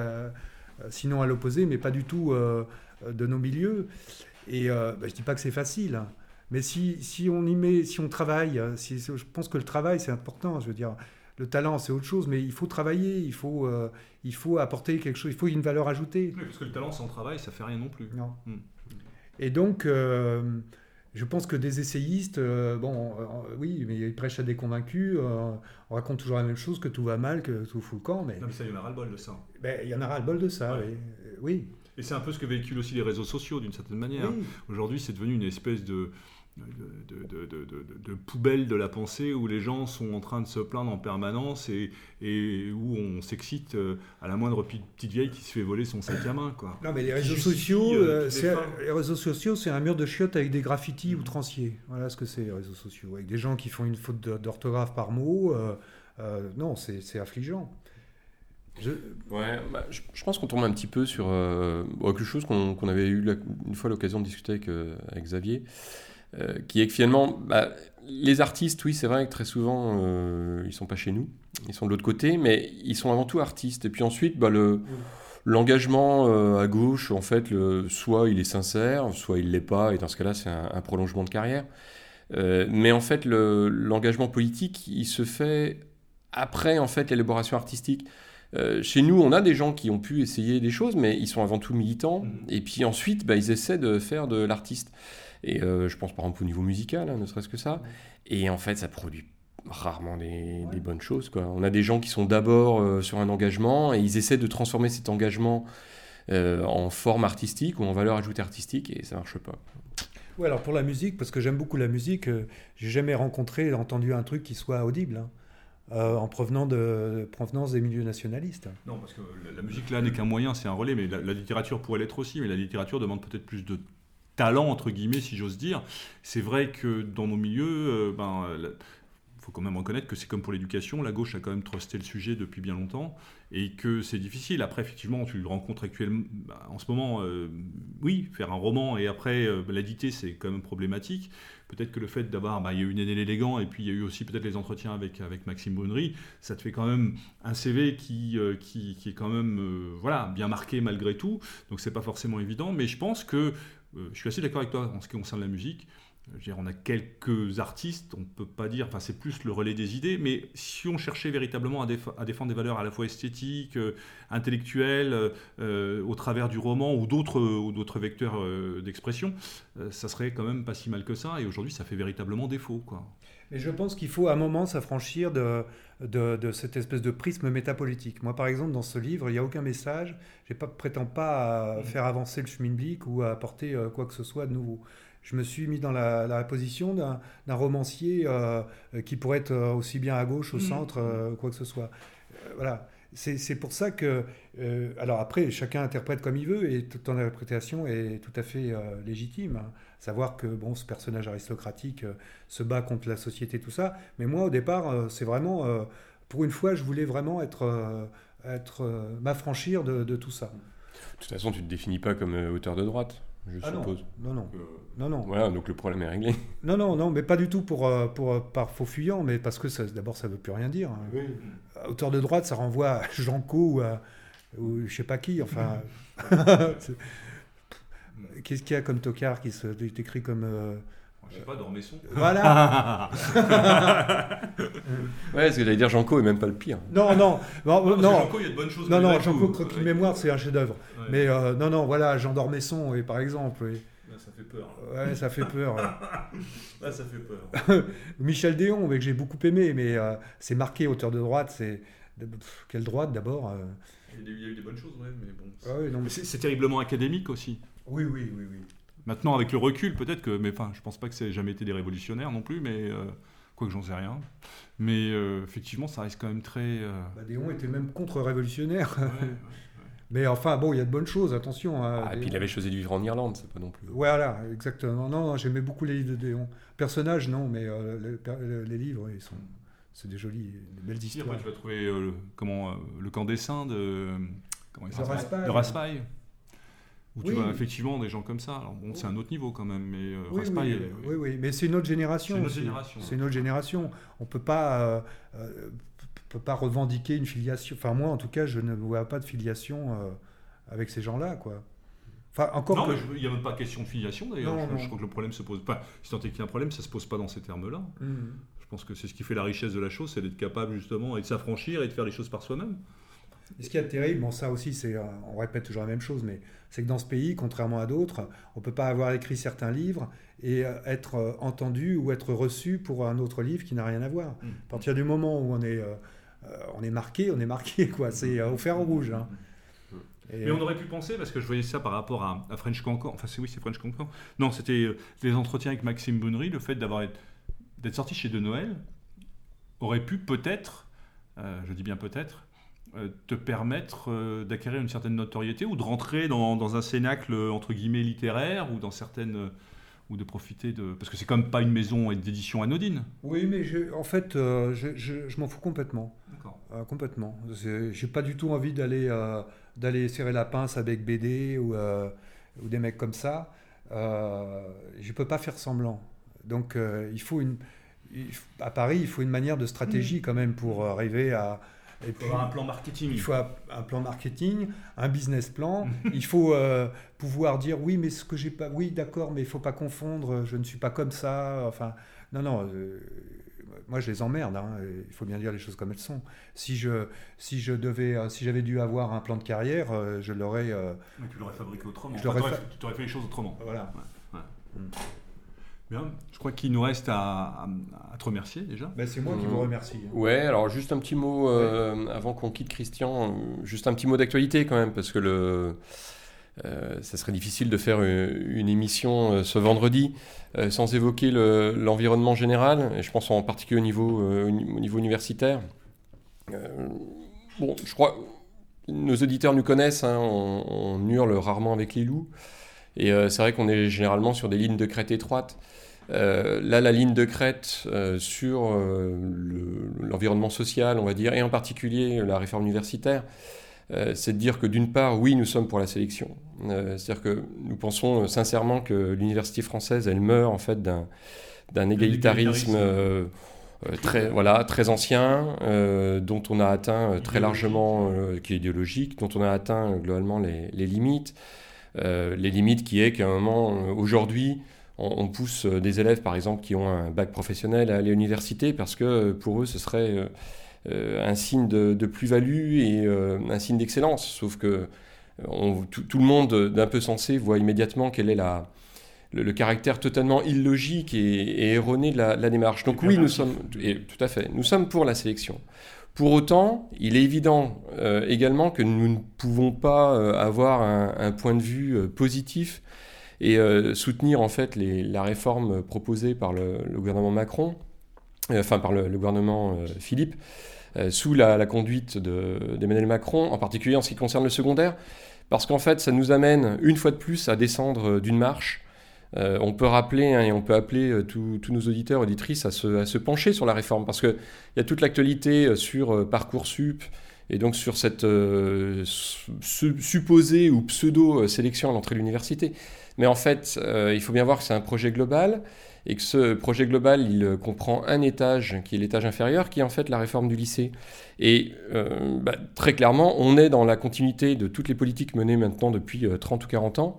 sinon à l'opposé, mais pas du tout euh, de nos milieux. Et euh, bah, je dis pas que c'est facile, hein. mais si, si on y met, si on travaille, euh, si, je pense que le travail c'est important. Je veux dire, le talent c'est autre chose, mais il faut travailler, il faut, euh, il faut apporter quelque chose, il faut une valeur ajoutée. Oui, parce que le talent sans travail, ça fait rien non plus. Non. Mm. Et donc, euh, je pense que des essayistes, euh, bon, euh, oui, mais ils prêchent à des convaincus. euh, on raconte toujours la même chose, que tout va mal, que tout fout le camp, mais Non, mais ça, il y en a ras-le-bol de ça. ben, il y en aura le bol de ça, Ouais. oui. Oui. Et c'est un peu ce que véhiculent aussi les réseaux sociaux, d'une certaine manière. oui. Aujourd'hui, c'est devenu une espèce de, de, de- de- de- de- de poubelle de la pensée où les gens sont en train de se plaindre en permanence et, et où on s'excite euh, à la moindre petite vieille qui se fait voler son sac à main. Quoi. Non, mais les réseaux sociaux, euh, euh, les réseaux sociaux, c'est un mur de chiottes avec des graffitis Mm. outranciers. Voilà ce que c'est les réseaux sociaux, avec des gens qui font une faute d'orthographe par mot. euh, euh, non, c'est affligeant. Je- Ouais, bah, je, je pense qu'on tombe un petit peu sur euh, quelque chose qu'on avait eu la- une fois l'occasion de discuter avec, euh, avec Xavier, euh, qui est que finalement, bah, les artistes, oui, c'est vrai que très souvent, euh, ils sont pas chez nous, ils sont de l'autre côté, mais ils sont avant tout artistes. Et puis ensuite, bah, le l'engagement euh, à gauche, en fait, le, soit il est sincère, soit il l'est pas, et dans ce cas-là, c'est un, un prolongement de carrière. Euh, mais en fait, le- l'engagement politique, il se fait après en fait l'élaboration artistique. Euh, chez nous, on a des gens qui ont pu essayer des choses, mais ils sont avant tout militants. Mhm. Et puis ensuite, bah, ils essaient de faire de l'artiste. Et euh, je pense par exemple au niveau musical, hein, ne serait-ce que ça. Et en fait, ça produit rarement des, des bonnes choses. Quoi. On a des gens qui sont d'abord euh, sur un engagement et ils essaient de transformer cet engagement euh, en forme artistique ou en valeur ajoutée artistique et ça marche pas. Oui, alors pour la musique, parce que j'aime beaucoup la musique, euh, j'ai jamais rencontré, entendu un truc qui soit audible, hein, euh, en provenant de, provenance des milieux nationalistes. Non, parce que la, la musique là n'est qu'un moyen, c'est un relais, mais la, la littérature pourrait l'être aussi, mais la littérature demande peut-être plus de talent, entre guillemets, si j'ose dire. C'est vrai que dans nos milieux, euh, ben, la- faut quand même reconnaître que c'est comme pour l'éducation, la gauche a quand même trusté le sujet depuis bien longtemps et que c'est difficile. Après, effectivement, tu le rencontres actuellement, bah, en ce moment, euh, oui, faire un roman et après euh, l'éditer, c'est quand même problématique. Peut-être que le fait d'avoir, bah, il y a eu Néné l'élégant et puis il y a eu aussi peut-être les entretiens avec, avec Maxime Bonnery, ça te fait quand même un CV qui, euh, qui, qui est quand même euh, voilà, bien marqué malgré tout. Donc c'est pas forcément évident, mais je pense que euh, je suis assez d'accord avec toi en ce qui concerne la musique. Dire, on a quelques artistes, on ne peut pas dire, enfin c'est plus le relais des idées, mais si on cherchait véritablement à, déf- à défendre des valeurs à la fois esthétiques, euh, intellectuelles, euh, euh, au travers du roman ou d'autres vecteurs euh, d'expression, euh, ça serait quand même pas si mal que ça. Et aujourd'hui, ça fait véritablement défaut, quoi. Mais je pense qu'il faut à un moment s'affranchir de, de, de cette espèce de prisme métapolitique. Moi, par exemple, dans ce livre, il n'y a aucun message. Je ne prétends pas à faire avancer le Schmilblick ou à apporter euh, quoi que ce soit de nouveau. Je me suis mis dans la, la position d'un romancier euh, qui pourrait être euh, aussi bien à gauche, au Mhm. centre, euh, quoi que ce soit. Euh, voilà. C'est pour ça que. alors après, chacun interprète comme il veut et toute interprétation est tout à fait légitime. hein. Savoir que bon, ce personnage aristocratique euh, se bat contre la société, tout ça. Mais moi, au départ, euh, c'est vraiment. euh, pour une fois, je voulais vraiment être. euh, être euh, m'affranchir de, de tout ça. De toute façon, tu te définis pas comme auteur de droite, je Ah suppose. non, non, Euh, non, non. Voilà, donc le problème est réglé. Non, non, non, mais pas du tout pour, pour, par faux fuyant, mais parce que d'abord, ça veut plus rien dire. hein. Auteur de droite, ça renvoie à Janco ou à ou je sais pas qui, enfin. Qu'est-ce qu'il y a comme tocard qui se décrit comme. euh, Je sais pas, Dormesson. Voilà Ouais, ce que j'allais dire, Janco est même pas le pire. Non, non, non, Parce non, il y a de bonnes choses. non, non, malgré Janco tout. Croquis. Mémoire, c'est un chef-d'œuvre. Ouais. Mais euh, non, non, voilà, Jean d'Ormesson, oui, par exemple. oui. Là, ça fait peur. Ouais, ça fait peur. ouais. Là, ça fait peur. Michel Déon, mais que j'ai beaucoup aimé, mais euh, c'est marqué auteur de droite, c'est. pff, Quelle droite d'abord euh, Il y a eu- il y a eu des bonnes choses, ouais, mais bon. ah oui, Mais C'est c'est terriblement académique aussi. Oui, oui, oui, oui. Maintenant, avec le recul, peut-être que, mais enfin, je pense pas que ça ait jamais été des révolutionnaires non plus, mais euh, quoi que j'en sais rien. Mais euh, effectivement, ça reste quand même très. euh, Bah, Déon était même contre-révolutionnaire. ouais, ouais. Mais enfin, bon, il y a de bonnes choses, attention. hein, Ah, et puis il avait choisi de vivre en Irlande, c'est pas non plus. Voilà, exactement. Non, non, j'aimais beaucoup les livres de Déon. Personnages, non, mais euh, les, livres, ils sont. C'est des jolies, des belles histoires. après, tu vas trouver euh, le- comment, euh, le camp des saints de. Comment il De s'appelle? Raspail. De Raspail. Où tu Oui. vois effectivement des gens comme ça. Alors bon, c'est un autre niveau quand même, mais euh, Oui, Raspail, oui, euh, oui, oui, mais c'est une autre génération. C'est une autre génération, C'est ouais. une autre génération. On peut pas, euh, euh, peut pas revendiquer une filiation. Enfin, moi, en tout cas, je ne vois pas de filiation euh, avec ces gens-là, quoi. Enfin, encore Non, que. mais je- il n'y a même pas question de filiation d'ailleurs. Je, crois que le problème se pose pas. Si tant est qu'il y a un problème, ça se pose pas dans ces termes-là. Mhm. Je pense que c'est ce qui fait la richesse de la chose, c'est d'être capable justement et de s'affranchir et de faire les choses par soi-même. Et ce qui est terrible, bon, ça aussi, c'est, euh, on répète toujours la même chose, mais c'est que dans ce pays, contrairement à d'autres, on peut pas avoir écrit certains livres et euh, être euh, entendu ou être reçu pour un autre livre qui n'a rien à voir. Mm. À partir du moment où on est, euh, on est marqué, on est marqué, quoi. C'est euh, au fer rouge. hein. Et- Mais on aurait pu penser, parce que je voyais ça par rapport à, à French Cancan, enfin c'est oui, c'est French Cancan. Non, c'était les entretiens avec Maxime Bonnery, le fait d'avoir d'être sorti chez De Noël aurait pu peut-être, euh, je dis bien peut-être, te permettre euh, d'acquérir une certaine notoriété ou de rentrer dans, dans un cénacle euh, entre guillemets littéraire ou dans certaines euh, ou de profiter de parce que c'est quand même pas une maison d'édition anodine. Oui, mais je- en fait, euh, je, je- je m'en fous complètement. D'accord. Euh, complètement. J'ai pas du tout envie d'aller euh, d'aller serrer la pince avec BD ou, euh, ou des mecs comme ça. Euh, je peux pas faire semblant. Donc euh, il faut une il à Paris, il faut une manière de stratégie quand même pour arriver à et Il puis, faut avoir un plan marketing. il faut un un plan marketing, un business plan. il faut euh, pouvoir dire oui, mais ce que j'ai pas, oui, d'accord, mais il faut pas confondre. Je ne suis pas comme ça. Enfin, Non, non, euh, moi je les emmerde, hein, il faut bien dire les choses comme elles sont. Si je, si je devais, euh, si j'avais dû avoir un plan de carrière, je l'aurais. euh, Mais tu l'aurais fabriqué autrement. Je l'aurais Enfin, fa- t'aurais- tu aurais fait les choses autrement. voilà. Bien. Je crois qu'il nous reste à, à- à te remercier déjà. Ben, c'est moi qui vous remercie. Ouais, alors juste un petit mot euh, avant qu'on quitte Christian, euh, juste un petit mot d'actualité quand même, parce que le, euh, ça serait difficile de faire une, une émission euh, ce vendredi euh, sans évoquer le- l'environnement général, et je pense en particulier au niveau, euh, au ni- au niveau universitaire. Euh, bon, je crois nos auditeurs nous connaissent, hein, on, on hurle rarement avec les loups, et euh, c'est vrai qu'on est généralement sur des lignes de crête étroites. Euh, là, la ligne de crête euh, sur euh, le- l'environnement social, on va dire, et en particulier la réforme universitaire, c'est de dire que d'une part, oui, nous sommes pour la sélection. C'est-à-dire que nous pensons sincèrement que l'université française, elle meurt en fait d'un égalitarisme très, voilà, très ancien, dont on a atteint très largement, qui est idéologique, dont on a atteint globalement les, les limites. Euh, les limites qui est qu'à un moment, euh, aujourd'hui, on, pousse euh, des élèves, par exemple, qui ont un bac professionnel à aller à l'université parce que pour eux, ce serait un signe de, de plus-value et un signe d'excellence. Sauf que on- tout, tout le monde d'un peu sensé voit immédiatement quel est la, le, le caractère totalement illogique et, et erroné de la, de la démarche. Donc oui, nous sommes, et, tout à fait, nous sommes pour la sélection. Pour autant, il est évident euh, également que nous ne pouvons pas euh, avoir un, point de vue euh, positif et soutenir en fait la réforme proposée par le, gouvernement Macron, enfin par le, gouvernement Philippe, sous la, conduite de- d'Emmanuel Macron, en particulier en ce qui concerne le secondaire, parce qu'en fait ça nous amène une fois de plus à descendre d'une marche. Euh, on peut rappeler hein, et on peut appeler euh, tous nos auditeurs, auditrices à se, pencher sur la réforme, parce qu'il y a toute l'actualité euh, sur Parcoursup, et donc sur cette su- supposée ou pseudo-sélection à l'entrée de l'université. Mais en fait, il faut bien voir que c'est un projet global et que ce projet global, il comprend un étage qui est l'étage inférieur, qui est en fait la réforme du lycée. Et bah, très clairement, on est dans la continuité de toutes les politiques menées maintenant depuis euh, 30 ou 40 ans,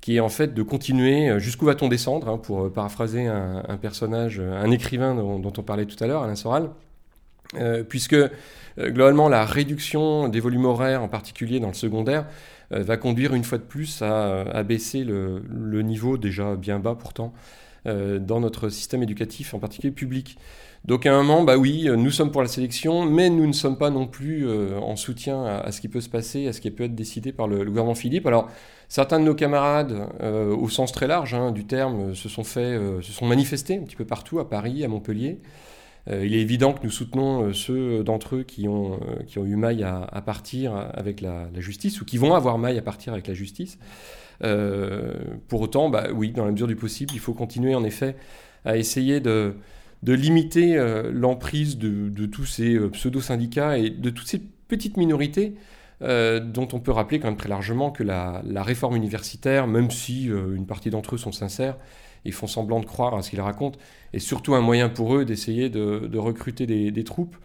qui est en fait de continuer euh, jusqu'où va-t-on descendre, hein, pour euh, paraphraser un, personnage, euh, un écrivain dont, on parlait tout à l'heure, Alain Soral, puisque globalement la réduction des volumes horaires, en particulier dans le secondaire, va conduire une fois de plus à, à baisser le, niveau déjà bien bas pourtant dans notre système éducatif, en particulier public. Donc à un moment, bah oui, nous sommes pour la sélection, mais nous ne sommes pas non plus en soutien à, à ce qui peut se passer, à ce qui peut être décidé par le, le gouvernement Philippe. Alors certains de nos camarades, euh, au sens très large hein, du terme, se sont fait, euh, se sont manifestés un petit peu partout, à Paris, à Montpellier. Euh, il est évident que nous soutenons euh, ceux d'entre eux qui ont, euh, eu maille à, partir avec la, justice ou qui vont avoir maille à partir avec la justice. Euh, pour autant, bah, oui, dans la mesure du possible, il faut continuer en effet à essayer de, limiter euh, l'emprise de, tous ces euh, pseudo-syndicats et de toutes ces petites minorités euh, dont on peut rappeler quand même très largement que la, la réforme universitaire, même si euh, une partie d'entre eux sont sincères et font semblant de croire à ce qu'ils racontent, est surtout un moyen pour eux d'essayer de, de recruter des, des troupes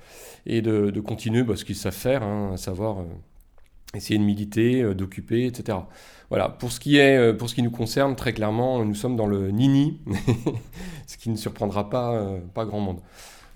et de, de continuer bah, ce qu'ils savent faire, hein, à savoir euh, essayer de militer, d'occuper, etc. Voilà, pour ce, qui est, pour ce qui nous concerne, très clairement, nous sommes dans le nini, ce qui ne surprendra pas, pas grand monde.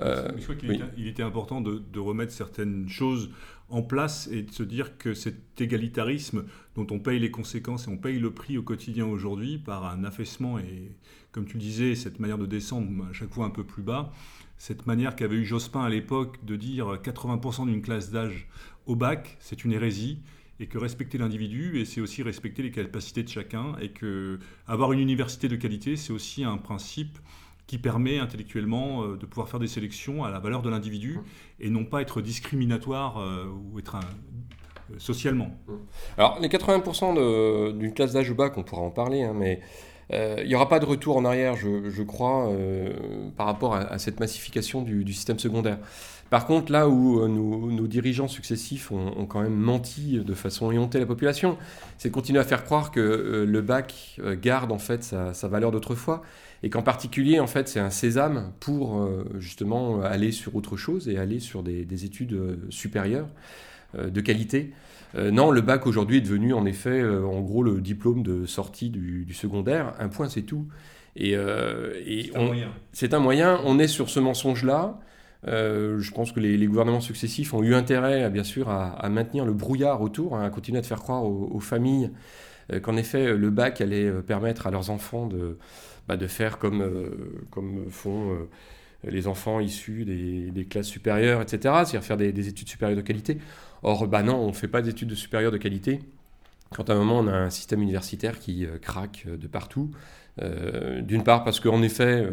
Euh, Je crois qu'il oui. était, important de, de remettre certaines choses en place et de se dire que cet égalitarisme dont on paye les conséquences et on paye le prix au quotidien aujourd'hui par un affaissement et, comme tu le disais, cette manière de descendre à chaque fois un peu plus bas, cette manière qu'avait eu Jospin à l'époque de dire 80% d'une classe d'âge au bac, c'est une hérésie et que respecter l'individu, et c'est aussi respecter les capacités de chacun, et que avoir une université de qualité, c'est aussi un principe qui permet intellectuellement euh, de pouvoir faire des sélections à la valeur de l'individu et non pas être discriminatoire euh, ou être un- euh, socialement. Alors, les 80% de- d'une classe d'âge au bac, on pourra en parler, hein, mais euh, il n'y aura pas de retour en arrière, je, je crois, euh, par rapport à, à cette massification du, du système secondaire. Par contre, là où euh, nos, nos dirigeants successifs ont, ont quand même menti de façon éhontée à la population, c'est de continuer à faire croire que le bac garde en fait sa, sa valeur d'autrefois et qu'en particulier, en fait, c'est un sésame pour euh, justement aller sur autre chose et aller sur des, des études euh, supérieures euh, de qualité. Euh, non, le bac aujourd'hui est devenu en effet, euh, en gros, le diplôme de sortie du, du secondaire. Un point, c'est tout. Et, euh, et C'est un on- moyen. c'est un moyen. On est sur ce mensonge-là. Je pense que les, les gouvernements successifs ont eu intérêt, bien sûr, à, à maintenir le brouillard autour, hein, à continuer à faire croire aux, aux familles qu'en effet, le bac allait permettre à leurs enfants de, bah, de faire comme, euh, font euh, les enfants issus des, classes supérieures, etc., c'est-à-dire faire des, des études supérieures de qualité. Or, bah non, on ne fait pas d'études de supérieures de qualité. Quand à un moment, on a un système universitaire qui euh, craque de partout. D'une part parce qu'en effet,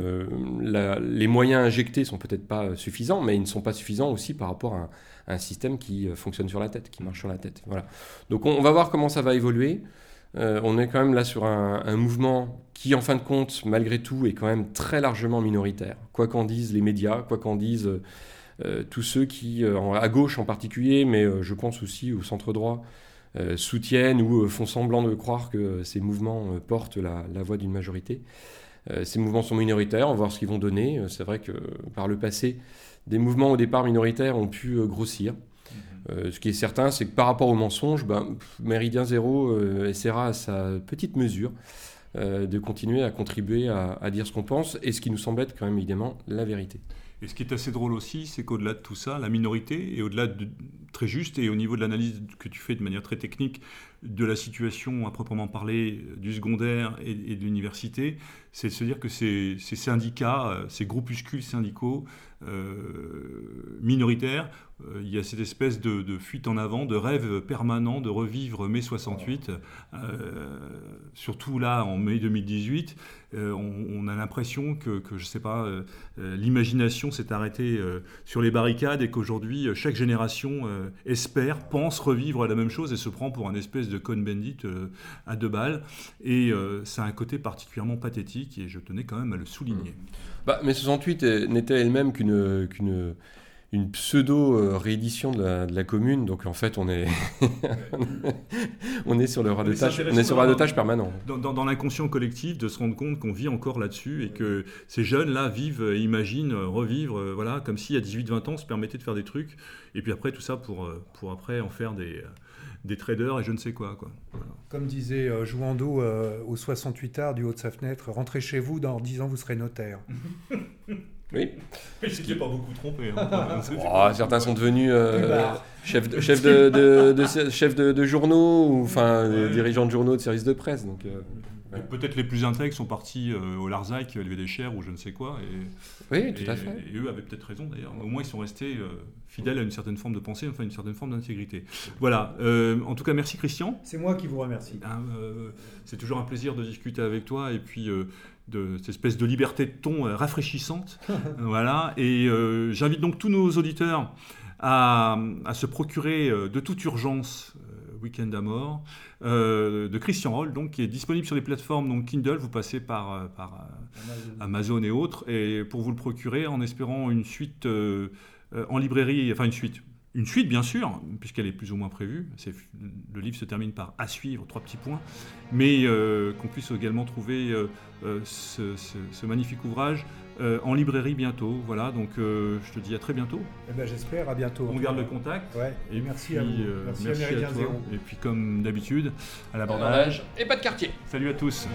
les moyens injectés sont peut-être pas suffisants, mais ils ne sont pas suffisants aussi par rapport à un, système qui fonctionne sur la tête, qui marche sur la tête. Voilà. Donc on, on va voir comment ça va évoluer. Euh, on est quand même là sur un, mouvement qui, en fin de compte, malgré tout, est quand même très largement minoritaire. Quoi qu'en disent les médias, quoi qu'en disent euh, euh, tous ceux qui, à gauche en particulier, mais je pense aussi au centre droit, soutiennent ou font semblant de croire que ces mouvements portent la, la voix d'une majorité. Ces mouvements sont minoritaires, on va voir ce qu'ils vont donner. C'est vrai que par le passé, des mouvements au départ minoritaires ont pu grossir. Euh, ce qui est certain, c'est que par rapport aux mensonges, ben, Méridien Zéro euh, essaiera à sa petite mesure euh, de continuer à contribuer à, dire ce qu'on pense et ce qui nous semble être quand même évidemment la vérité. Et ce qui est assez drôle aussi, c'est qu'au-delà de tout ça, la minorité, et au-delà de très juste, et au niveau de l'analyse que tu fais de manière très technique de la situation à proprement parler du secondaire et, de l'université, c'est de se dire que ces, syndicats, ces groupuscules syndicaux euh, minoritaires, euh, il y a cette espèce de, fuite en avant, de rêve permanent de revivre mai 68, euh, surtout là en mai 2018. euh, on, on a l'impression que, que, je sais pas, l'imagination s'est arrêtée sur les barricades et qu'aujourd'hui, chaque génération espère, pense revivre la même chose et se prend pour un espèce de Cohn-Bendit euh, à deux balles. Et ça a un côté particulièrement pathétique et je tenais quand même à le souligner. Bah, mai 68 euh, n'était elle-même qu'une qu'une une pseudo-réédition de la, de la commune, donc en fait on est, on est sur le radotage, c'est on est sur le radotage permanent. Dans, dans- dans l'inconscient collectif, de se rendre compte qu'on vit encore là-dessus et que ces jeunes-là vivent, euh, imaginent, euh, revivre, euh, voilà, comme si à 18-20 ans, on se permettait de faire des trucs. Et puis après, tout ça pour, euh, pour après en faire des, euh, des traders et je ne sais quoi. quoi. Voilà. Comme disait euh, Jouando euh, au 68 art du haut de sa fenêtre, rentrez chez vous, dans 10 ans vous serez notaire. Oui. Il s'était pas beaucoup trompé. hein. Oh, certains sont devenus euh, Plus bas. chefs de, chefs de, de- de- chefs de- de journaux ou enfin Ouais. dirigeants de journaux de services de presse. Donc, Peut-être les plus intègres sont partis euh, au Larzac élever des chairs ou je ne sais quoi. Et, oui, tout et- à fait. Et eux avaient peut-être raison d'ailleurs. Au moins, ils sont restés euh, fidèles à une certaine forme de pensée, enfin une certaine forme d'intégrité. Voilà. Euh, en tout cas, merci Christian. C'est moi qui vous remercie. Hein, euh, c'est toujours un plaisir de discuter avec toi et puis euh, de cette espèce de liberté de ton euh, rafraîchissante. voilà. Et euh, j'invite donc tous nos auditeurs à, à se procurer euh, de toute urgence euh, Weekend à mort euh, de Christian Roll, donc qui est disponible sur les plateformes donc Kindle. Vous passez par, euh, par euh, Amazon et autres, et pour vous le procurer en espérant une suite euh, en librairie, enfin une suite. Une suite, bien sûr, puisqu'elle est plus ou moins prévue. Le livre se termine par à suivre, trois petits points. Mais euh, qu'on puisse également trouver ce, ce- ce magnifique ouvrage euh, en librairie bientôt. Voilà, donc euh, je te dis à très bientôt. Eh ben, J'espère, à bientôt. On garde le contact. Ouais, Et merci puis, à vous. euh, merci, merci à à Méridien toi. Zéro. Et puis comme d'habitude, à l'abordage. Et pas de quartier. Salut à tous.